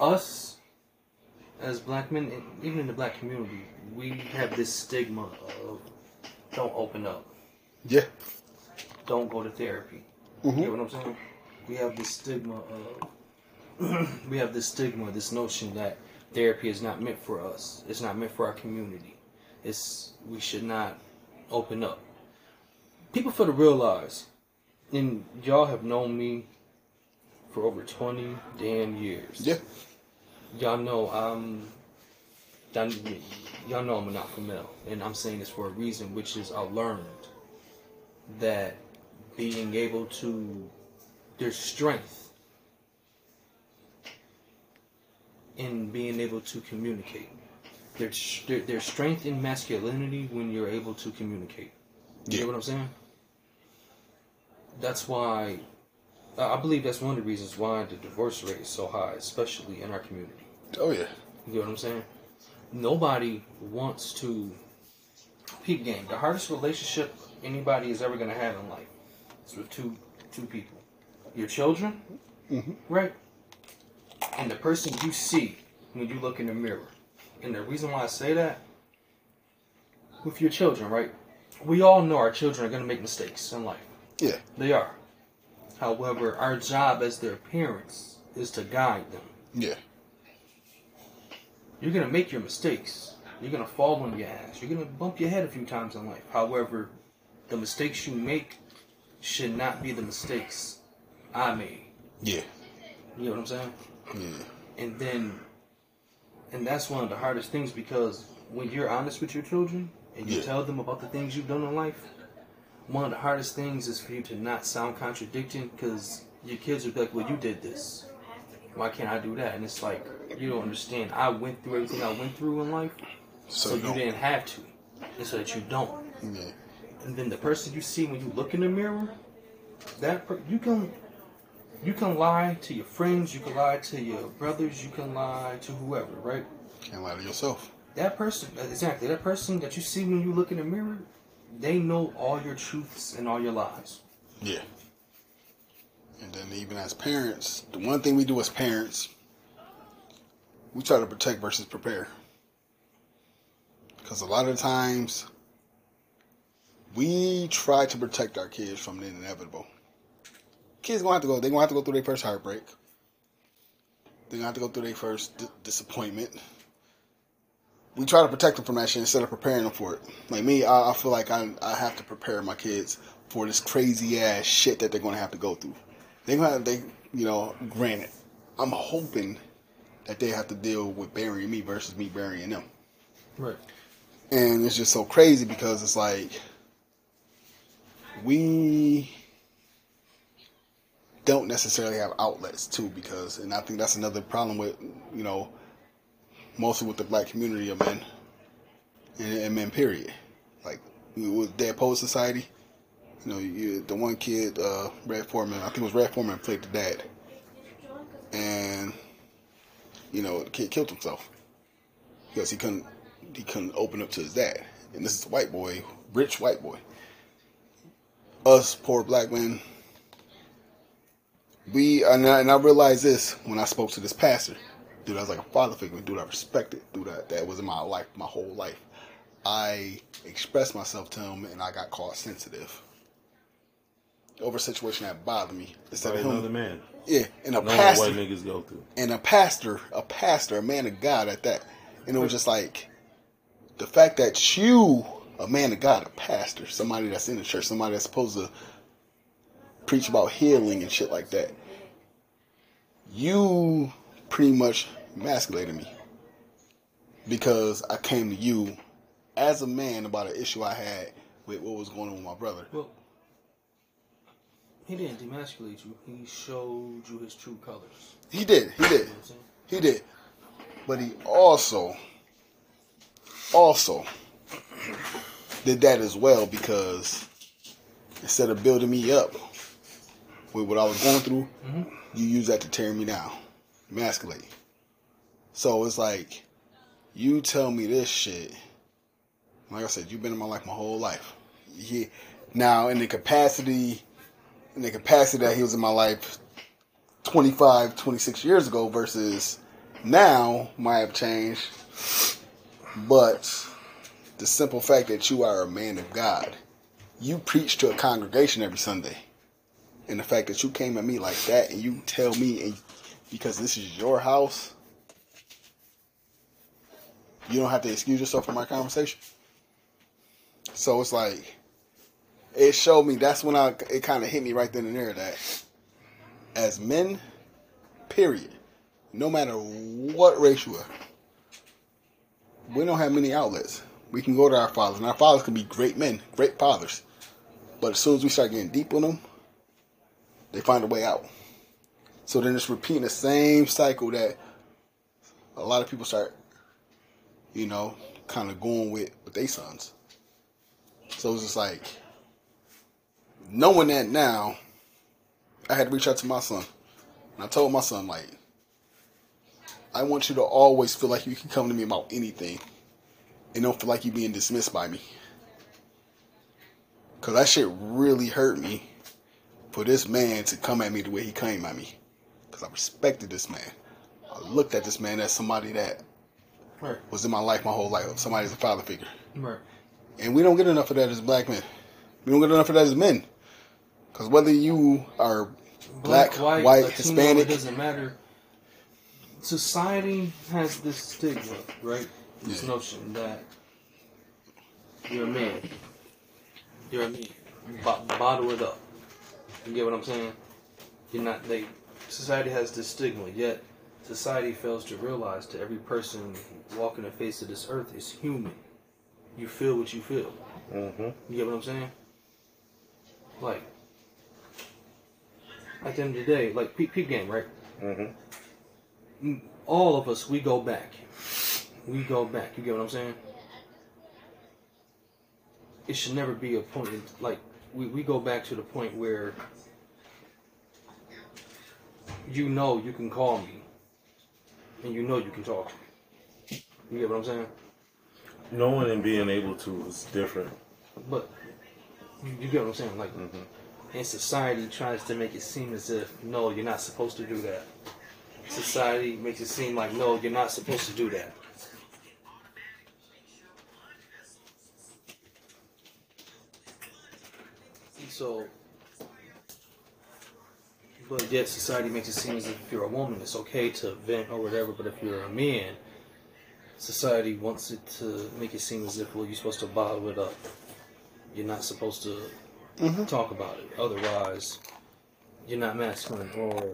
us as black men, even in the black community, we have this stigma of don't open up, Yeah. don't go to therapy. You mm-hmm. get what I'm saying? We have this stigma of we have this stigma, this notion that therapy is not meant for us. It's not meant for our community. It's we should not open up. People for to realize, and y'all have known me for over twenty damn years. Yeah. Y'all know I'm. y'all- Y'all know I'm an alpha male, and I'm saying this for a reason, which is I learned that being able to, there's strength in being able to communicate. Their, there's strength in masculinity when you're able to communicate. You Yeah. get what I'm saying? That's why I I believe that's one of the reasons why the divorce rate is so high, especially in our community. Oh yeah. You get what I'm saying? Nobody wants to peep game. The hardest relationship anybody is ever gonna have in life is with two two people. Your children, mm-hmm. right? And the person you see when you look in the mirror. And the reason why I say that, with your children, right? We all know our children are gonna make mistakes in life. Yeah. They are. However, our job as their parents is to guide them. Yeah. You're gonna make your mistakes. You're gonna fall on your ass. You're gonna bump your head a few times in life. However, the mistakes you make should not be the mistakes I made. Yeah. You know what I'm saying? Yeah. And then, and that's one of the hardest things because when you're honest with your children and you Yeah. tell them about the things you've done in life, one of the hardest things is for you to not sound contradicting because your kids will be like, well, you did this. Why can't I do that? And it's like, you don't understand. I went through everything I went through in life, So, so, you you don't. didn't have to. And so that you don't. Yeah. And then the person you see when you look in the mirror, that per- you can you can lie to your friends, you can lie to your brothers, you can lie to whoever, right? Can't lie to yourself. That person, exactly, that person that you see when you look in the mirror, they know all your truths and all your lies. Yeah. And then even as parents, the one thing we do as parents, we try to protect versus prepare. Because a lot of times, we try to protect our kids from the inevitable. Kids gonna have to go. They gonna have to go through their first heartbreak. They gonna have to go through their first d- disappointment. We try to protect them from that shit instead of preparing them for it. Like me, I, I feel like I I have to prepare my kids for this crazy ass shit that they're gonna have to go through. They gonna have, they you know. Granted, I'm hoping that they have to deal with burying me versus me burying them. Right. And it's just so crazy because it's like we don't necessarily have outlets too because and I think that's another problem with you know mostly with the black community of men and, and men period. Like with Dead Poet Society, you know, you, the one kid, uh, Red Foreman, I think it was Red Foreman played the dad, and you know the kid killed himself because he couldn't he couldn't open up to his dad. And this is a white boy, rich white boy. Us poor black men, we and I, and I realized this when I spoke to this pastor. Dude, I was like a father figure. Dude, I respected. Dude, that, that was in my life, my whole life. I expressed myself to him, and I got called sensitive over a situation that bothered me. Instead By of him, another man. yeah, and a pastor, white niggas go through. and a pastor, a pastor, a man of God at that. And it was just like the fact that you, a man of God, a pastor, somebody that's in the church, somebody that's supposed to preach about healing and shit like that. you pretty much emasculated me because I came to you as a man about an issue I had with what was going on with my brother. Well, he didn't demasculate you. He showed you his true colors. He did, he did, You know what I'm saying? he did, but he also, also did that as well because instead of building me up with what I was going through, you use that to tear me down, emasculate. So it's like you tell me this shit. Like I said, you've been in my life my whole life. Yeah. Now in the capacity, in the capacity that he was in my life 25, 26 years ago versus now might have changed. But the simple fact that you are a man of God, you preach to a congregation every Sunday. And the fact that you came at me like that and you tell me and because this is your house, you don't have to excuse yourself from my conversation. So it's like it showed me that's when I it kind of hit me right then and there that as men, period, no matter what race you are, we don't have many outlets. We can go to our fathers, and our fathers can be great men, great fathers. But as soon as we start getting deep with them, they find a way out. So then it's repeating the same cycle that a lot of people start, you know, kind of going with with their sons. So it's just like knowing that now, I had to reach out to my son. And I told my son, like, I want you to always feel like you can come to me about anything and don't feel like you're being dismissed by me. Because that shit really hurt me for this man to come at me the way he came at me. Because I respected this man. I looked at this man as somebody that Right. was in my life my whole life, somebody as a father figure. Right. And we don't get enough of that as black men. We don't get enough of that as men. Because whether you are black, white, Latino, Hispanic, it doesn't matter. Society has this stigma, right? This Yeah. notion that you're a man. You're a man. Bo- bottle it up. You get what I'm saying? You're not. They. Society has this stigma, yet society fails to realize that every person walking the face of this earth is human. You feel what you feel. Mm-hmm. You get what I'm saying? Like, at the end of the day, like peep, peep game, right? Mm-hmm. All of us, we go back. We go back. You get what I'm saying? It should never be a point. In, like we, we go back to the point where you know you can call me, and you know you can talk to me. You get what I'm saying? Knowing and being able to is different. But you, you get what I'm saying? Like, mm-hmm. and society tries to make it seem as if no, you're not supposed to do that. Society makes it seem like no, you're not supposed to do that. So, but yet society makes it seem as if you're a woman, it's okay to vent or whatever. But if you're a man, society wants it to make it seem as if well, you're supposed to bottle it up. You're not supposed to mm-hmm. talk about it. Otherwise, you're not masculine or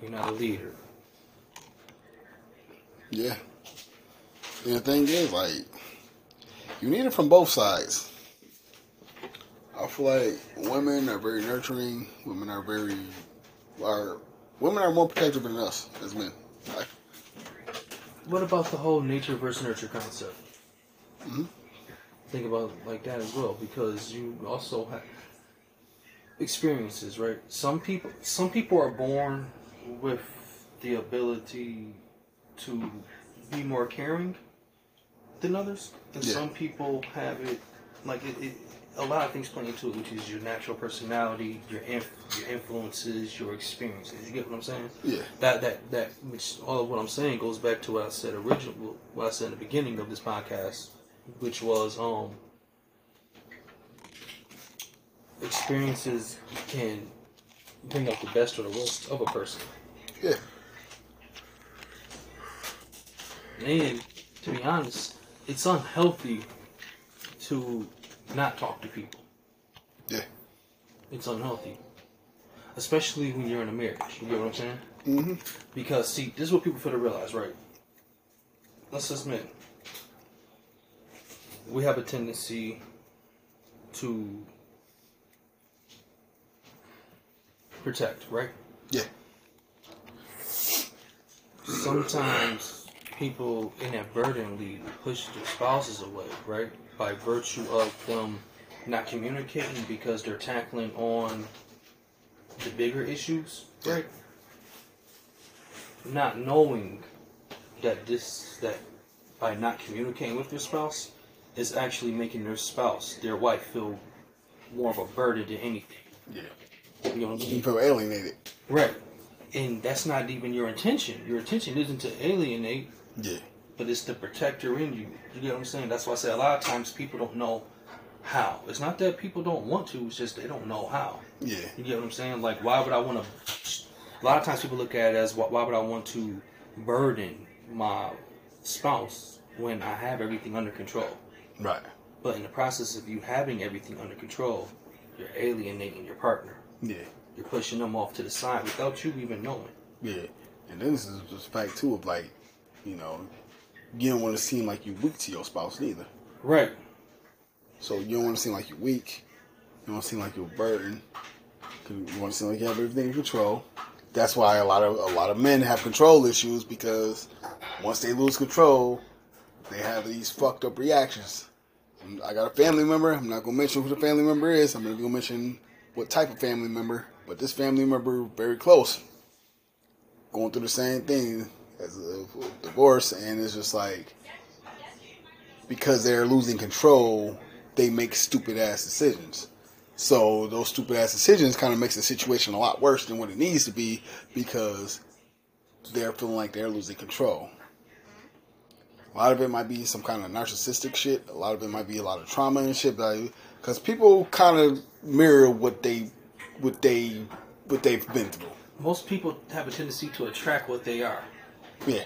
you're not a leader. yeah. And the thing is, like, you need it from both sides. I feel like women are very nurturing. Women are very are women are more protective than us as men. Like, What about the whole nature versus nurture concept? Mm-hmm. Think about it like that as well, because you also have experiences, right? Some people, some people are born with the ability to be more caring than others, and Yeah. some people have it like it, it. A lot of things play into it, which is your natural personality, your inf- your influences, your experiences. You get what I'm saying? yeah, that that that which all of what I'm saying goes back to what I said original what I said in the beginning of this podcast, which was um experiences can bring out the best or the worst of a person. yeah, And to be honest, it's unhealthy to not talk to people. yeah, It's unhealthy. Especially when you're in a marriage. You get what I'm saying? Mm-hmm. Because see, this is what people fail to realize, right? Let's just admit we have a tendency to protect, right? Yeah. Sometimes people inadvertently push their spouses away, right? By virtue of them not communicating because they're tackling on the bigger issues, right? Not knowing that this that by not communicating with their spouse is actually making their spouse, their wife, feel more of a burden than anything. Yeah. You know what I'm saying? You feel alienated. Right. And that's not even your intention. Your intention isn't to alienate, Yeah. But it's to protect her in you. You get what I'm saying? That's why I say a lot of times people don't know how. It's not that people don't want to, it's just they don't know how. Yeah. You get what I'm saying? Like, why would I want to? A lot of times people look at it as why, why would I want to burden my spouse when I have everything under control? Right. But in the process of you having everything under control, you're alienating your partner. Yeah. You're pushing them off to the side without you even knowing. Yeah. And then this is just fact too of like, you know, you don't want to seem like you're weak to your spouse neither. Right. So you don't want to seem like you're weak. You don't want to seem like you're a burden. You want to seem like you have everything in control. That's why a lot of a lot of men have control issues because once they lose control, they have these fucked up reactions. And I got a family member. I'm not gonna mention who the family member is. I'm not gonna mention what type of family member. But this family member very close, going through the same thing as a divorce, and it's just like because they're losing control, they make stupid ass decisions. So those stupid ass decisions kind of makes the situation a lot worse than what it needs to be because they're feeling like they're losing control. A lot of it might be some kind of narcissistic shit. A lot of it might be a lot of trauma and shit. Because people kind of mirror what they, what they, what they've been through. Most people have a tendency to attract what they are. Yeah.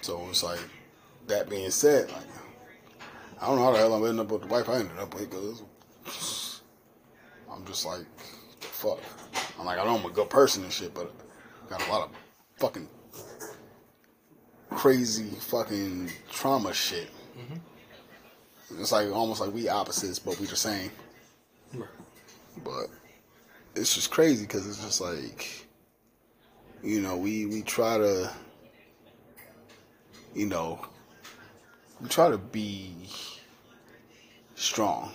So it's like, that being said, like, I don't know how the hell I ended up with the wife I ended up with because I'm just like, fuck. I'm like, I know I'm a good person and shit, but I got a lot of fucking crazy fucking trauma shit. Mm-hmm. It's like almost like we opposites, but we the same. But it's just crazy because it's just like, you know, we we try to, you know, we try to be strong,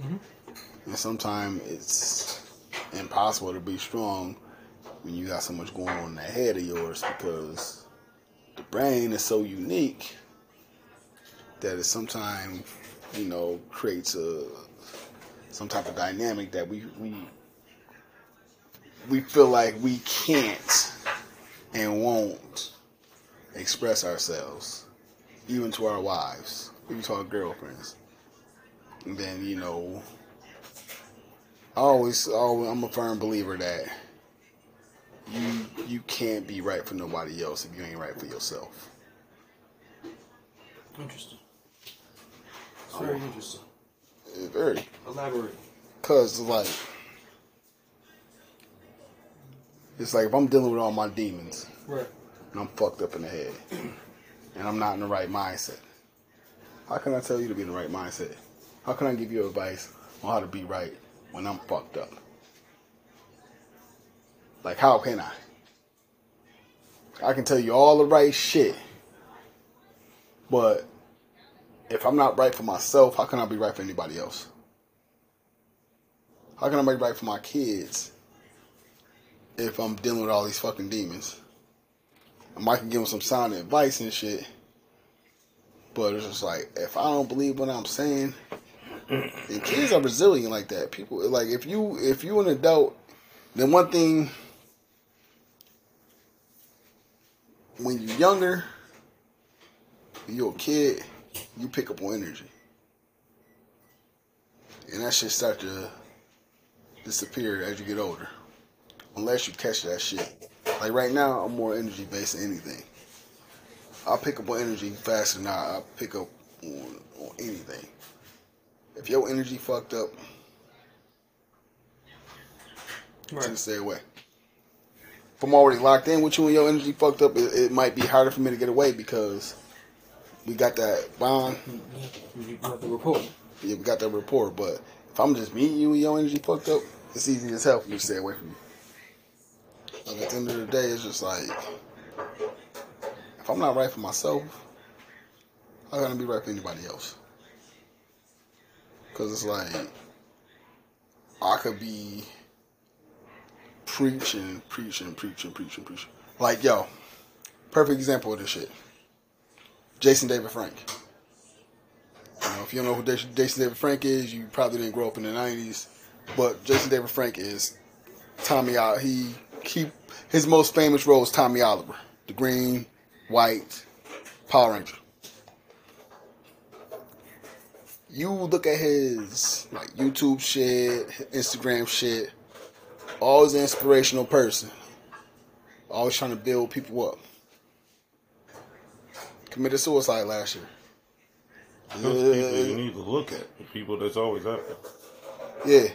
mm-hmm. and sometimes it's impossible to be strong when you got so much going on in the head of yours because the brain is so unique that it sometimes, you know, creates a some type of dynamic that we we we feel like we can't and won't express ourselves, even to our wives, even to our girlfriends. And then you know, I always, always I'm a firm believer that you you can't be right for nobody else if you ain't right for yourself. Interesting. It's oh. very interesting. Very Elaborate. Cause like, it's like if I'm dealing with all my demons Right. and I'm fucked up in the head, and I'm not in the right mindset, how can I tell you to be in the right mindset? How can I give you advice on how to be right when I'm fucked up? Like, how can I? I can tell you all the right shit, but if I'm not right for myself, how can I be right for anybody else? How can I be right for my kids if I'm dealing with all these fucking demons? I might can give them some sound advice and shit, but it's just like if I don't believe what I'm saying, and kids are resilient like that. People like if you if you an adult, then one thing when you're younger, you're a kid, you pick up on energy, and that shit start to disappear as you get older. Unless you catch that shit. Like right now, I'm more energy based than anything. I'll pick up on energy faster than I- I'll pick up on, on anything. If your energy fucked up, to Right. stay away. If I'm already locked in with you and your energy fucked up, it, it might be harder for me to get away because we got that bond. Mm-hmm. You got the report. Yeah, we got that rapport. But if I'm just meeting you and your energy fucked up, it's easy as hell for me to stay away from you. At the end of the day, it's just like if I'm not right for myself, how gonna be right for anybody else? Cause it's like I could be preaching, preaching, preaching, preaching, preaching. Like yo, perfect example of this shit. Jason David Frank. You know, if you don't know who Jason David Frank is, you probably didn't grow up in the '90s. But Jason David Frank is Tommy. out. He he his most famous role is Tommy Oliver, the green, white Power Ranger. You look at his like YouTube shit, Instagram shit. Always an inspirational person. Always trying to build people up. Committed suicide last year. Those people you uh, need to look at. The people that's always out there. Yeah.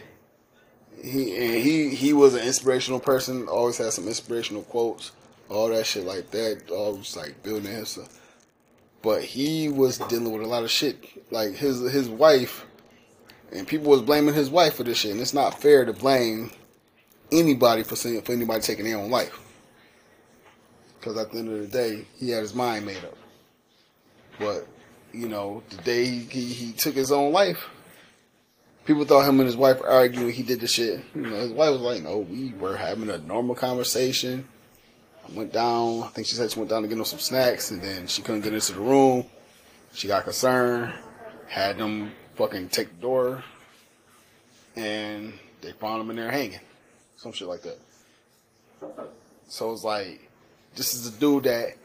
He and he he was an inspirational person. Always had some inspirational quotes, all that shit like that. Always like building himself. Uh, but he was dealing with a lot of shit. Like his his wife, and people was blaming his wife for this shit. And it's not fair to blame anybody for saying for anybody taking their own life. Because at the end of the day, he had his mind made up. But you know, the day he, he took his own life, people thought him and his wife were arguing. He did the shit. You know, his wife was like, "No, we were having a normal conversation." I went down. I think she said she went down to get him some snacks, and then she couldn't get into the room. She got concerned. Had them fucking take the door, and they found him in there hanging, some shit like that. So it's like, this is a dude that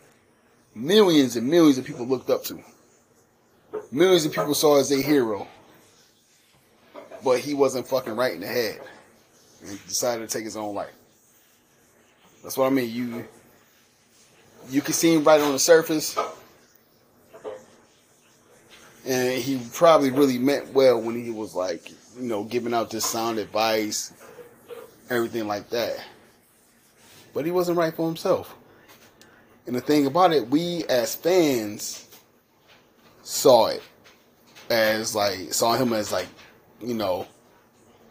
millions and millions of people looked up to. Millions of people saw as a hero but he wasn't fucking right in the head. He decided to take his own life. That's what I mean. You you can see him right on the surface. And he probably really meant well when he was like, you know, giving out this sound advice, everything like that. But he wasn't right for himself. And the thing about it, we as fans saw it as like saw him as like you know,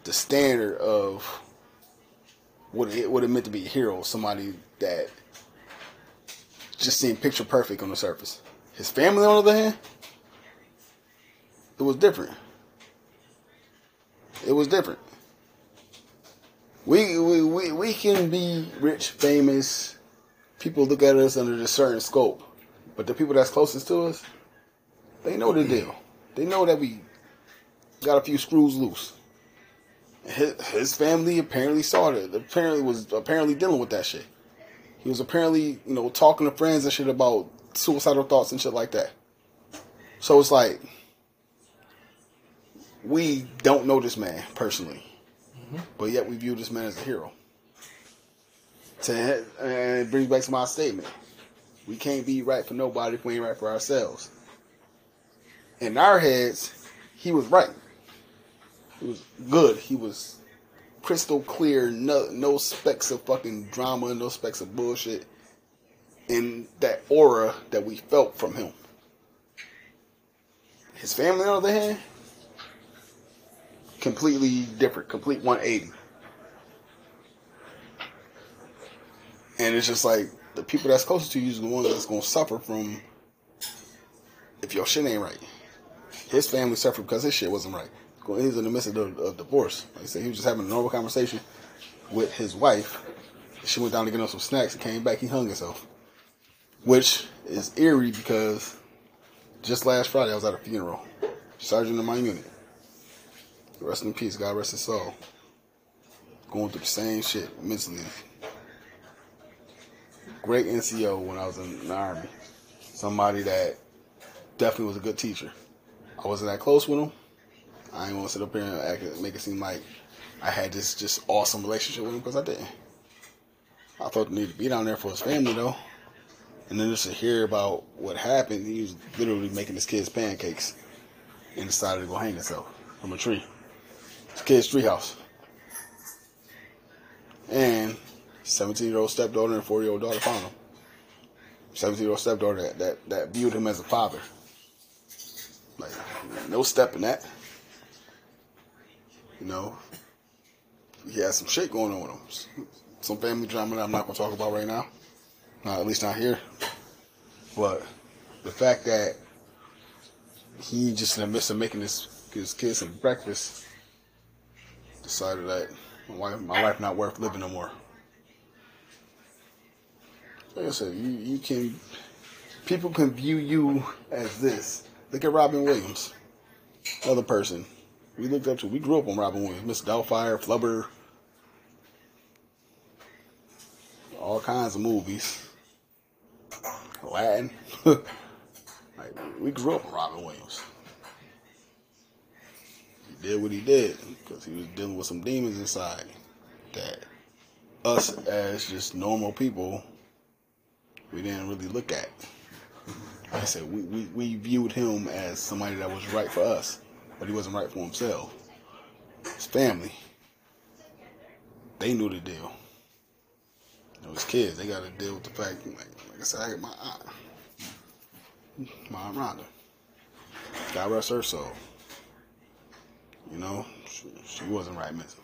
the standard of what it what it meant to be a hero, somebody that just seemed picture perfect on the surface. His family, on the other hand, it was different. It was different. We we, we, we can be rich, famous. People look at us under a certain scope, but the people that's closest to us, they know the deal. They know that we got a few screws loose. His, his family apparently saw it. Apparently was apparently dealing with that shit. He was apparently, you know, talking to friends and shit about suicidal thoughts and shit like that. So it's like we don't know this man personally, mm-hmm. but yet we view this man as a hero. To and it brings back to my statement: we can't be right for nobody if we ain't right for ourselves. In our heads, he was right. He was good. He was crystal clear. No, no specks of fucking drama. No specks of bullshit. In that aura that we felt from him. His family, on the other hand, completely different. Complete 180. And it's just like the people that's closest to you is the ones that's gonna suffer from if your shit ain't right. His family suffered because his shit wasn't right. He was in the midst of the of divorce. Like I said, he was just having a normal conversation with his wife. She went down to get him some snacks and came back. He hung himself, which is eerie because just last Friday I was at a funeral. Sergeant in my unit. Rest in peace. God rest his soul. Going through the same shit mentally. Great NCO when I was in the army. Somebody that definitely was a good teacher. I wasn't that close with him. I ain't want to sit up here and act, make it seem like I had this just awesome relationship with him because I didn't. I thought he needed to be down there for his family though. And then just to hear about what happened, he was literally making his kids pancakes and decided to go hang himself from a tree. His kid's treehouse. And 17 year old stepdaughter and 4 year old daughter found him. 17 year old stepdaughter that, that, that viewed him as a father. Like, no step in that. You know, he had some shit going on with him. Some family drama that I'm not to talk about right now. Not, at least not here. But the fact that he just in the midst of making his, his kids some breakfast decided that my wife, my life not worth living no more. Like I said, you, you can people can view you as this. Look at Robin Williams, another person we looked up to. We grew up on Robin Williams, Miss Doubtfire, Flubber, all kinds of movies, Aladdin. like we grew up on Robin Williams. He did what he did because he was dealing with some demons inside that us as just normal people we didn't really look at. I said, we, we, we viewed him as somebody that was right for us, but he wasn't right for himself. His family, they knew the deal. You know, his kids, they got to deal with the fact, like, like I said, I got my aunt, my aunt Rhonda. God rest her soul. You know, she, she wasn't right mentally.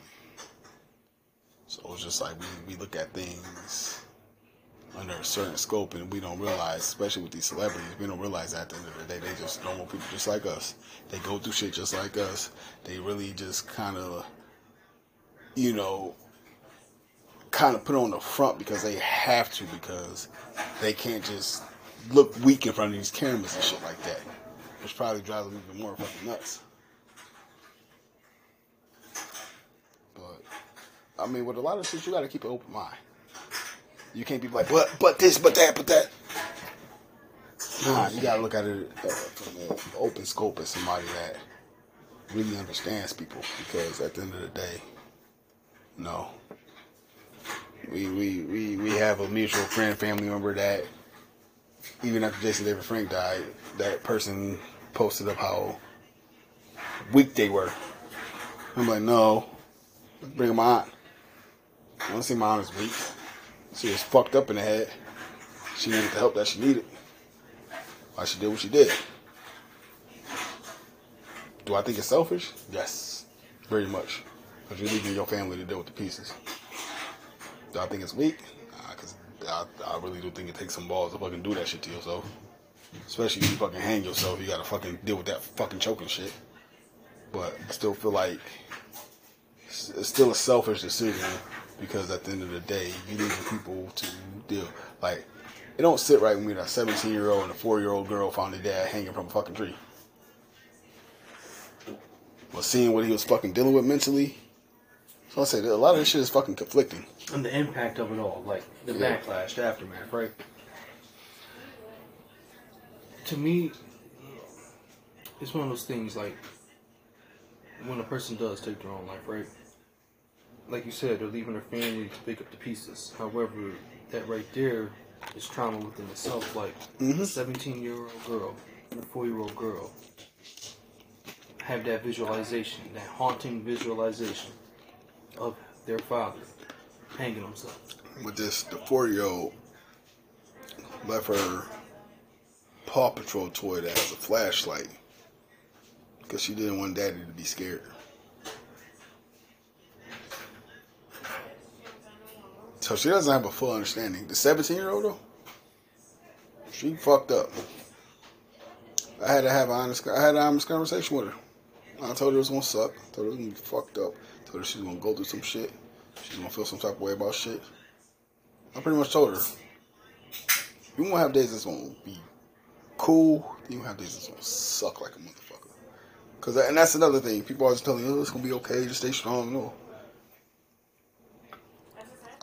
So it's just like we, we look at things under a certain scope and we don't realize, especially with these celebrities, we don't realize at the end of the day, they just normal people just like us. They go through shit just like us. They really just kind of, you know, kind of put on the front because they have to because they can't just look weak in front of these cameras and shit like that. Which probably drives them even more fucking nuts. But, I mean, with a lot of shit, you gotta keep an open mind. You can't be like, but, but this, but that, but that. Nah, you gotta look at it uh, from an open scope as somebody that really understands people. Because at the end of the day, no. We, we, we, we have a mutual friend, family member that even after Jason David Frank died, that person posted up how weak they were. I'm like, no, bring my aunt. I to see my aunt is weak. She was fucked up in the head. She needed the help that she needed. Why she did what she did. Do I think it's selfish? Yes, very much. Because you're leaving your family to deal with the pieces. Do I think it's weak? Because I, I really do think it takes some balls to fucking do that shit to yourself. Especially if you fucking hang yourself, you gotta fucking deal with that fucking choking shit. But I still feel like it's still a selfish decision because at the end of the day, you need the people to deal. Like, it don't sit right with when a 17 year old and a 4 year old girl found their dad hanging from a fucking tree. But seeing what he was fucking dealing with mentally, so I say a lot of this shit is fucking conflicting. And the impact of it all, like the Yeah. backlash, the aftermath, right? To me, it's one of those things like when a person does take their own life, right? Like you said, they're leaving their family to pick up the pieces. However, that right there is trauma within itself. Like mm-hmm. a 17 year old girl and a 4 year old girl have that visualization, that haunting visualization of their father hanging himself. With this, the 4 year old left her Paw Patrol toy that has a flashlight because she didn't want daddy to be scared. So she doesn't have a full understanding. The 17 year old though, she fucked up. I had to have an honest, I had an honest conversation with her. I told her it was gonna suck. I told her it was gonna be fucked up. I told her she's gonna go through some shit. She's gonna feel some type of way about shit. I pretty much told her, you gonna have days that's gonna be cool. You gonna have days that's gonna suck like a motherfucker. Cause and that's another thing. People always telling you, oh, it's gonna be okay. Just stay strong. No.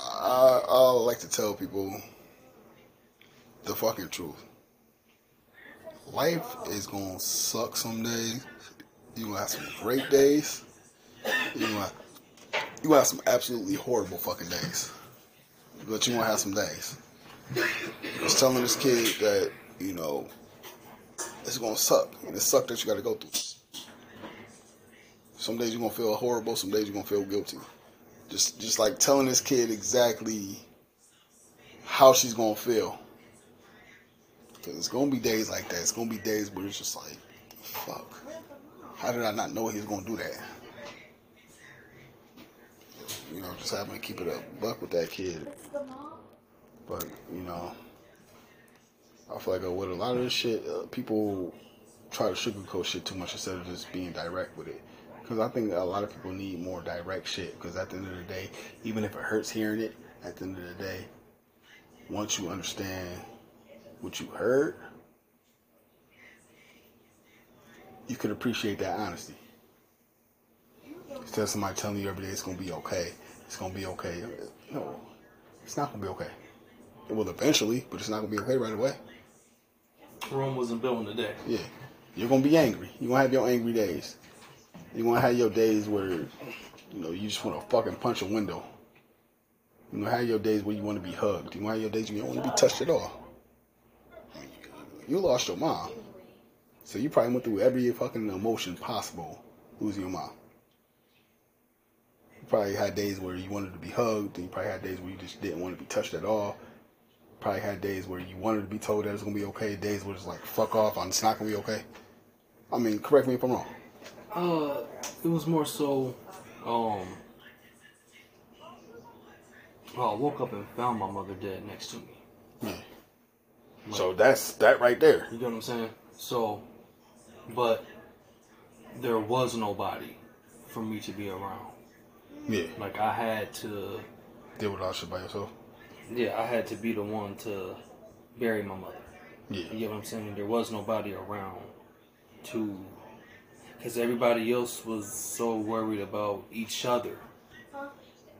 I, I like to tell people the fucking truth. Life is gonna suck some days. You gonna have some great days. You gonna have, you gonna have some absolutely horrible fucking days. But you gonna have some days. I was telling this kid that, you know, it's gonna suck. And it suck that you gotta go through. Some days you're gonna feel horrible, some days you're gonna feel guilty. Just just like telling this kid exactly how she's gonna feel. Cause it's gonna be days like that. It's gonna be days where it's just like, fuck. How did I not know he was gonna do that? You know, just having to keep it a buck with that kid. But you know, I feel like with a lot of this shit, uh, people try to sugarcoat shit too much instead of just being direct with it. Because I think a lot of people need more direct shit. Because at the end of the day, even if it hurts hearing it, at the end of the day, once you understand what you heard, you could appreciate that honesty. Instead of somebody telling you every day it's gonna be okay, it's gonna be okay. No, it's not gonna be okay. It will eventually, but it's not gonna be okay right away. Rome wasn't built in a day. Yeah, you're gonna be angry. You're gonna have your angry days. You're gonna have your days where, you know, you just want to fucking punch a window. You're gonna have your days where you want to be hugged. You're gonna have your days where you don't want to be touched at all. You lost your mom, so you probably went through every fucking emotion possible losing your mom. You probably had days where you wanted to be hugged, and you probably had days where you just didn't want to be touched at all. Probably had days where you wanted to be told that it's gonna be okay. Days where it's like, fuck off, I'm it's not gonna be okay. I mean, correct me if I'm wrong. Uh, it was more so, um, well, I woke up and found my mother dead next to me. Yeah. So that's that right there. You get what I'm saying? So, but there was nobody for me to be around. Yeah. Like I had to, Deal with all shit by yourself. yeah, I had to be the one to bury my mother. Yeah. You get what I'm saying? There was nobody around to, because everybody else was so worried about each other,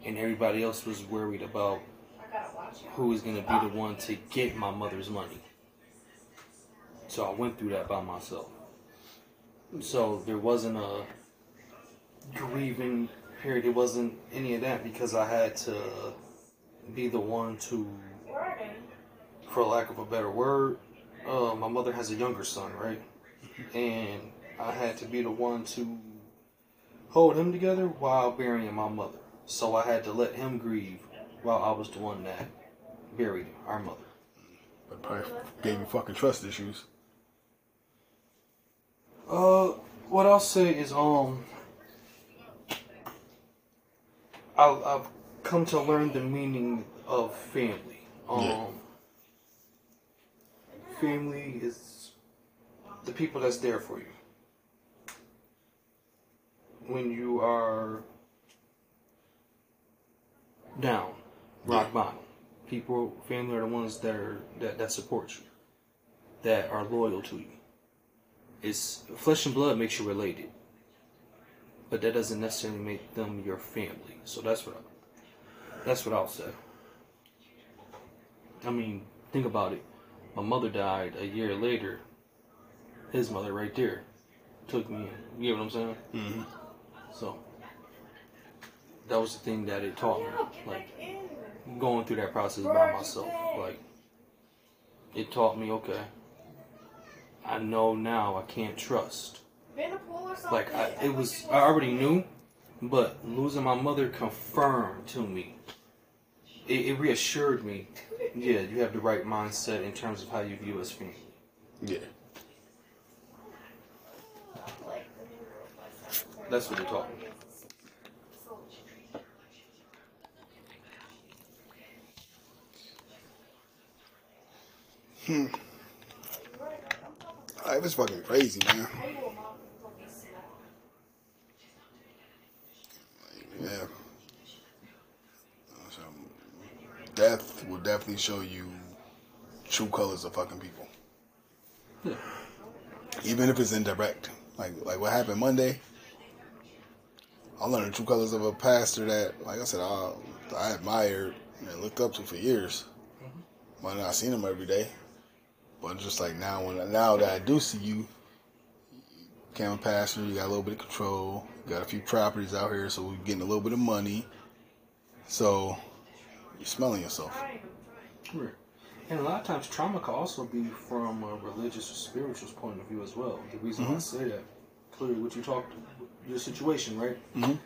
and everybody else was worried about who was gonna be the one to get my mother's money. So I went through that by myself. So there wasn't a grieving period. It wasn't any of that because I had to be the one to, for lack of a better word, uh, my mother has a younger son, right? And I had to be the one to hold him together while burying my mother. So I had to let him grieve while I was the one that buried our mother. But probably gave you fucking trust issues. Uh, what I'll say is, um, I've, I've come to learn the meaning of family. Um, Yeah. family is the people that's there for you when you are down, rock bottom. People, family are the ones that are that, that support you, that are loyal to you it's flesh and blood makes you related, but that doesn't necessarily make them your family. So that's what I, that's what I'll say. I mean, think about it. My mother died a year later. His mother, right there, took me in. You get what I'm saying? Mm-hmm. So that was the thing that it taught me, like going through that process by myself. Like it taught me, okay. I know now I can't trust. Like I, it was, I already knew, but losing my mother confirmed to me. It, it reassured me. Yeah, you have the right mindset in terms of how you view us family. Yeah. That's what it hmm. taught me. Like, it's fucking crazy, man. Yeah. So, death will definitely show you true colors of fucking people. Yeah. Even if it's indirect. Like like what happened Monday. I learned the true colors of a pastor that, like I said, I, I admired and looked up to for years. Mm-hmm. Might not seen him every day, but just like now, when now that I do see you, became a pastor, you got a little bit of control, you got a few properties out here, so we're getting a little bit of money. So you're smelling yourself. Right. And a lot of times, trauma can also be from a religious or spiritual point of view as well. The reason I mm-hmm. say that, clearly, what you talked, your situation, right? Mhm.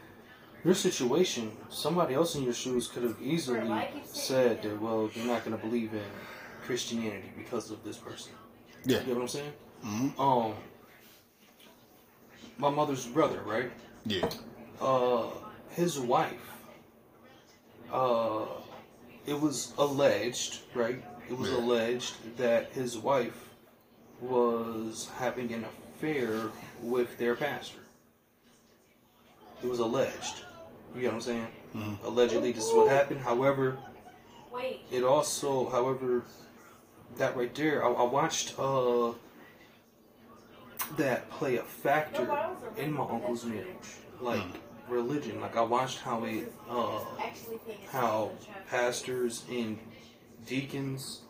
your situation, somebody else in your shoes could have easily said that, well, you're not going to believe in Christianity because of this person. Yeah. You get what I'm saying? Mhm. Um, my mother's brother, right? Yeah. Uh, his wife. Uh, it was alleged, right? It was Yeah. alleged that his wife was having an affair with their pastor. It was alleged. You get what I'm saying? Allegedly, this is what happened. However, Wait. it also, however, that right there, I, I watched uh that play a factor in my uncle's marriage, like religion. Like I watched how it, uh, how pastors and deacons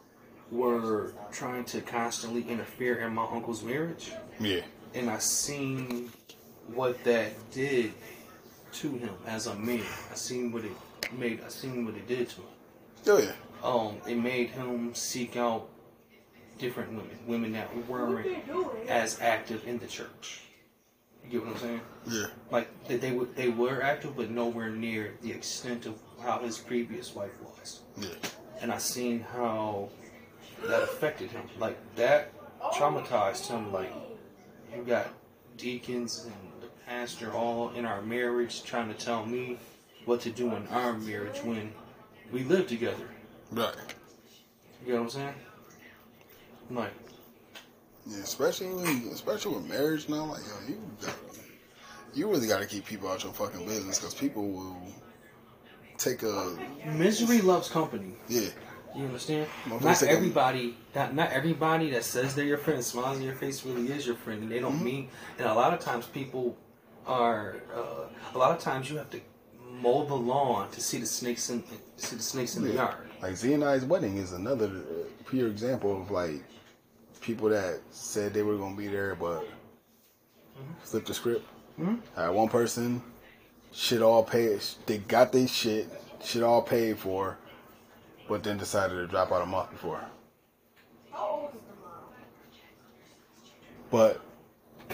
were trying to constantly interfere in my uncle's marriage, Yeah. and I seen what that did to him as a man. I seen what it made. I seen what it did to him Oh yeah. um, it made him seek out different women, women that weren't as active in the church. You get what I'm saying? Yeah. Like that they were they were active, but nowhere near the extent of how his previous wife was. Yeah. And I seen how that affected him. Like that traumatized him. Like you got deacons and pastor all in our marriage trying to tell me what to do in our marriage when we live together. Right. You know what I'm saying? Like, Yeah, especially when, especially with marriage now, like yo, you got, you really got to keep people out your fucking business because people will take a misery loves company. yeah, You understand? Not everybody, not, not everybody that says they're your friend, smiles in your face, really is your friend, and they don't mm-hmm. mean. And a lot of times, people are. Uh, a lot of times, you have to mow the lawn to see the snakes in see the snakes in the yard. Like Z and I's wedding is another uh, pure example of like people that said they were gonna be there but flipped the script. Had one person, shit all paid. They got their shit, shit all paid for, but then decided to drop out a month before. How old is the mom? But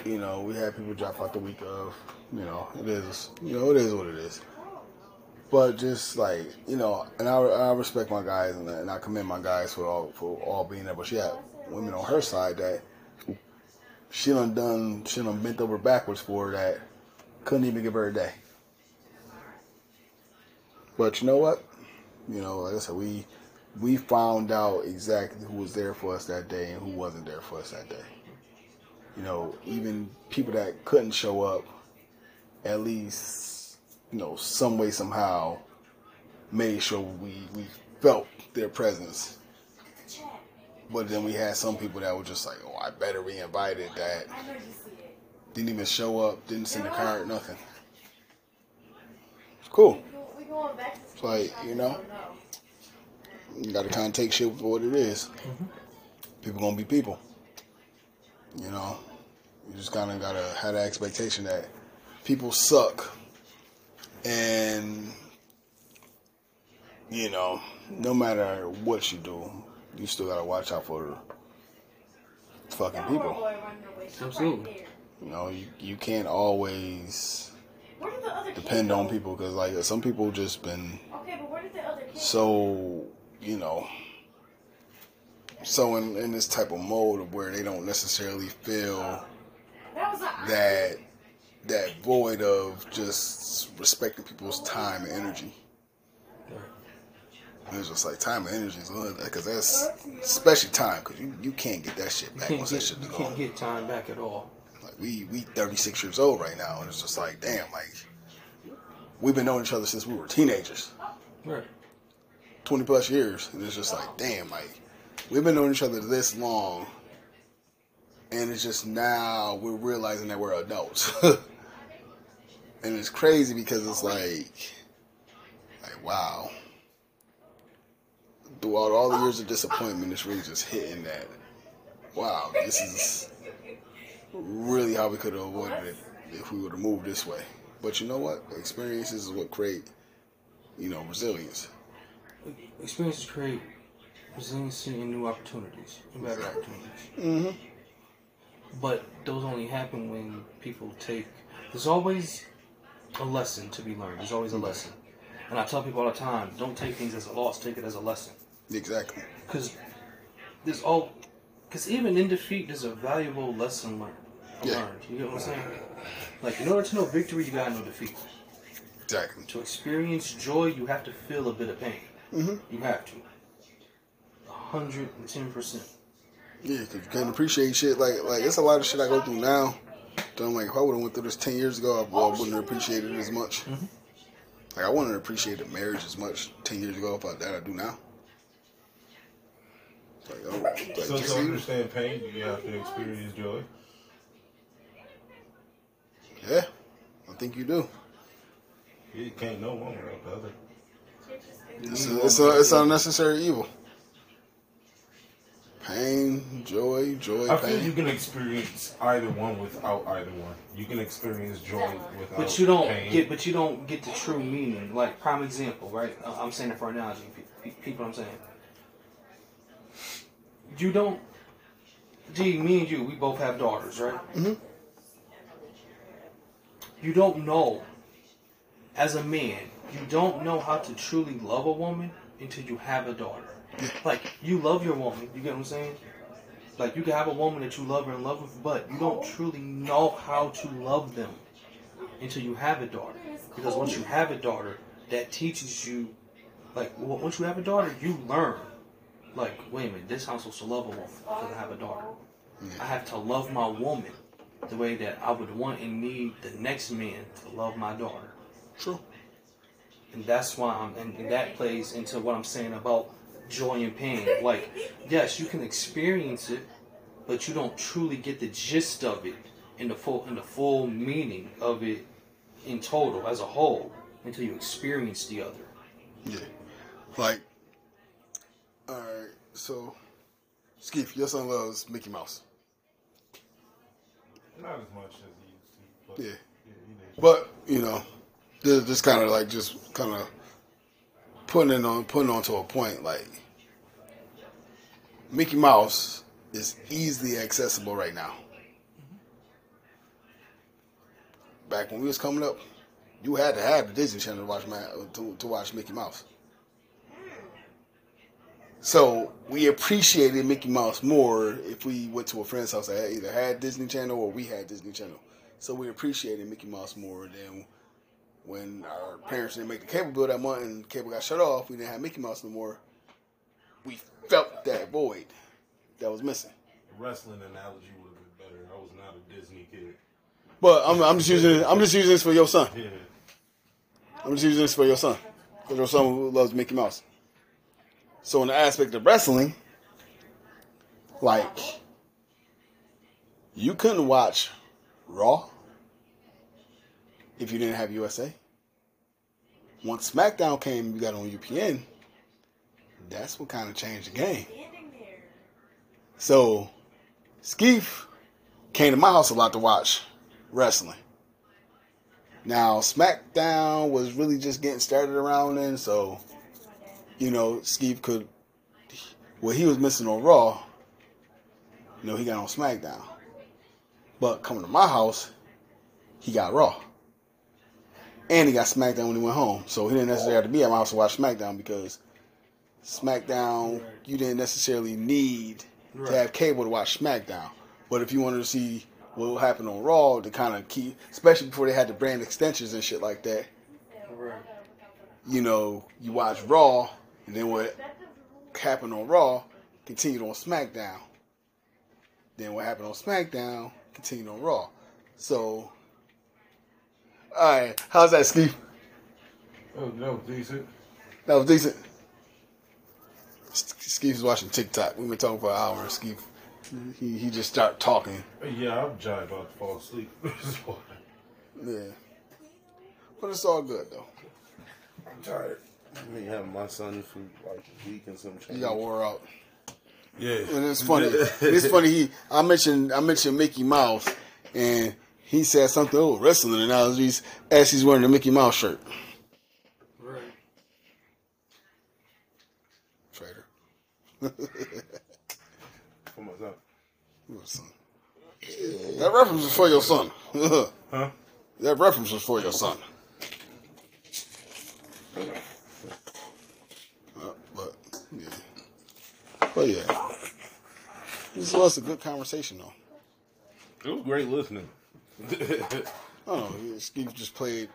you know, we had people drop out the week of. You know, it is. You know, it is what it is. But just like you know, and I, I respect my guys and, and I commend my guys for all for all being there. But she had women on her side that she done done she done bent over backwards for that couldn't even give her a day. But you know what? You know, like I said, we we found out exactly who was there for us that day and who wasn't there for us that day you know, even people that couldn't show up, at least, you know, some way, somehow, made sure we, we felt their presence. But then we had some people that were just like, oh, I better be invited that I know you see it. didn't even show up, didn't send a card, nothing. It's cool. We going back It's like, you know, you gotta kind of take shit for what it is. Mm-hmm. People gonna be people. You know, you just kind of gotta have the expectation that people suck, and you know, no matter what you do, you still gotta watch out for fucking people. boy running away. Absolutely. You know, you, you can't always Where did the other depend on people because like some people just been Okay, but where did the other kid so you know so in, in this type of mode of where they don't necessarily feel? That that that void of just respecting people's time and energy And it's just like time and energy is good because that's especially time because you, you can't get that shit You back can't once that get shit you is can't gone. get time back at all. Like we we 36 years old right now and it's just like damn like we've been knowing each other since we were teenagers Right. 20 plus years. And it's just like, damn, like, we've been knowing each other this long. And it's just now we're realizing that we're adults. and it's crazy because it's like, like, wow. Throughout all the years of disappointment, it's really just hitting that, wow, this is really how we could have avoided it if we would have moved this way. But you know what? Experiences is what create, you know, resilience. Experiences create resiliency and new opportunities and better opportunities. Mm-hmm. But those only happen when people take. There's always a lesson to be learned. There's always a lesson. And I tell people all the time, don't take things as a loss, take it as a lesson. Exactly. Because there's all, because even in defeat, there's a valuable lesson learned. Yeah. learned. You get what I'm saying? Like, in order to know victory, you gotta know defeat. Exactly. To experience joy, you have to feel a bit of pain. Mm-hmm. You have to. 110%. Yeah, because you can't appreciate shit. Like, like it's a lot of shit I go through now. So I'm like, if I would have went through this ten years ago, I, I wouldn't have appreciated it as much. Like, I wouldn't have appreciated marriage as much ten years ago if I that I do now. Like, oh, like, So to understand pain, you have to experience joy. yeah, I think you do. You can't know one without the other. It's a, it's a, it's unnecessary evil. Pain, joy, joy, I feel you can experience either one without either one. You can experience joy without But you don't pain. get, but you don't get the true meaning. Like prime example, right? I- I'm saying it for analogy. pe- pe- People, I'm saying. You don't. Gee, me and you, we both have daughters, right? Mhm. You don't know, as a man, you don't know how to truly love a woman until you have a daughter. Like you love your woman, you get what I'm saying? Like you can have a woman that you love in love with, but you don't truly know how to love them until you have a daughter. Because once you have a daughter, that teaches you, like, w- once you have a daughter, you learn. Like, wait a minute, this how I'm supposed to love a woman because I have a daughter. I have to love my woman the way that I would want and need the next man to love my daughter. True. And that's why I'm, and, and that plays into what I'm saying about joy and pain. Like, yes, you can experience it, but you don't truly get the gist of it in the full, in the full meaning of it in total as a whole until you experience the other. Yeah. Like, all right. So, Skeef, your son loves Mickey Mouse. Not as much as he used to. But Yeah. yeah he. But you know, this, just kind of like just kind of putting it on putting on to a point. Like Mickey Mouse is easily accessible right now. Back when we was coming up, you had to have the Disney Channel to watch to, to watch Mickey Mouse. So we appreciated Mickey Mouse more if we went to a friend's house that either had Disney Channel or we had Disney Channel. So we appreciated Mickey Mouse more than when our parents didn't make the cable bill that month and cable got shut off. We didn't have Mickey Mouse no more. We felt that void that was missing. Wrestling analogy would have been better. I was not a Disney kid. But I'm, I'm just using I'm just using this for your son. Yeah. I'm just using this for your son. For your son who loves Mickey Mouse. So in the aspect of wrestling, like you couldn't watch Raw if you didn't have USA. Once SmackDown came, you got on UPN. That's what kind of changed the game. So, Skeef came to my house a lot to watch wrestling. Now, SmackDown was really just getting started around then, so, you know, Skeef could, what he was missing on Raw, you know, he got on SmackDown. But coming to my house, he got Raw. And he got SmackDown when he went home. So he didn't necessarily have to be at my house to watch SmackDown because SmackDown, you didn't necessarily need to have cable to watch SmackDown. But if you wanted to see what happened on Raw, to kind of keep, especially before they had the brand extensions and shit like that, you know, you watch Raw, and then what happened on Raw continued on SmackDown. Then what happened on SmackDown continued on Raw. So, all right, how's that, Steve? Oh, that was decent. That was decent. Skeef's watching TikTok. We've been talking for an hour. Skeef, he he just started talking. Yeah, I'm just about to fall asleep. Yeah, but it's all good though. I'm tired. I mean, having my son for like a week and some change. He got wore out, Yeah. and it's funny. it's funny. He I mentioned I mentioned Mickey Mouse, and he said something oh wrestling analogies as he's wearing the Mickey Mouse shirt. Right. Traitor. For my son. Your son. That reference is for your son. Huh? That reference is for your son. Uh, but yeah, but yeah, this was a good conversation though. It was great listening. I don't know. Steve just played.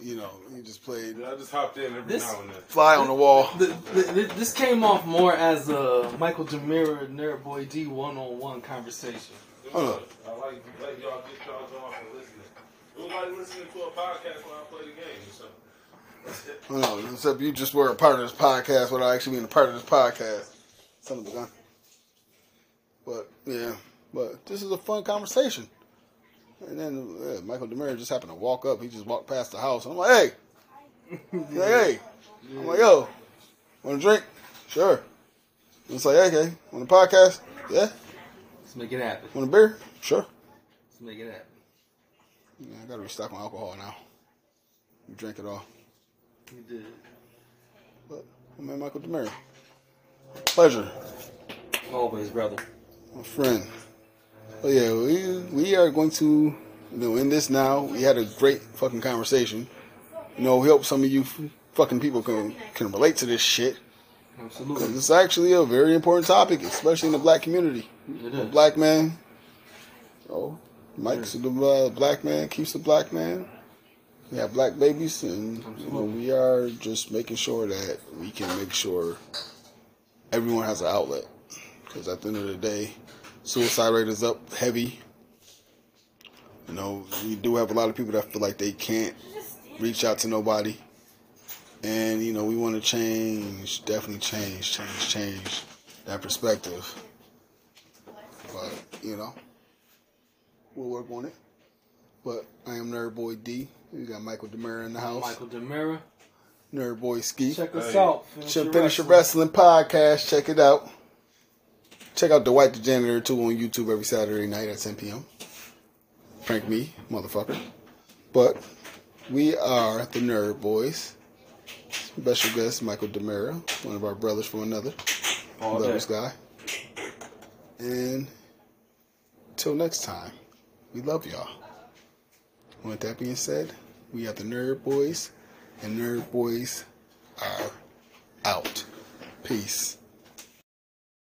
You know, he just played I just hopped in every This- now and then. fly on the wall. The, the, the- this came off more as a Michael DeMara Nerd Boy D one on one conversation. Hold I like let y'all get y'all off and listening. It was like listening to a podcast when I play the game. So. I don't know. Except you just were a part of this podcast without actually being a part of this podcast. Son of a gun. But yeah, but this is a fun conversation. And then Michael DeMara just happened to walk up. He just walked past the house. I'm like, hey, like, hey. I'm like, yo, want a drink? Sure. It's like, okay, on the podcast? Yeah. Let's make it happen. Want a beer? Sure. Let's make it happen. Yeah, I gotta restock my alcohol now. You drank it all. You did. But at Michael DeMara. Pleasure. Always, brother. my friend. Oh yeah, we we are going to you know in this now. We had a great fucking conversation. You know, we hope some of you fucking people can can relate to this shit. Absolutely. It's actually a very important topic, especially in the black community. It black man, oh, Mike's the uh, black man keeps the black man. We have black babies, and you know, we are just making sure that we can make sure everyone has an outlet. Because at the end of the day, suicide rate is up heavy. You know, we do have a lot of people that feel like they can't reach out to nobody. And, you know, we want to change, definitely change, change, change that perspective. But, you know, we'll work on it. But I am Nerd Boy D. We got Michael DeMara in the house. Michael DeMara. Nerd Boy Ski. Check us Hey. out. Finish Check Your Finish Your Wrestling. Wrestling podcast. Check it out. Check out The White the Janitor too on YouTube every Saturday night at 10 p.m. Prank me, motherfucker. But we are the Nerd Boyz. Special guest Michael DeMara, one of our brothers from another. All Love day. this guy. And till next time, we love y'all. With that being said, we are the Nerd Boyz, and Nerd Boyz are out. Peace.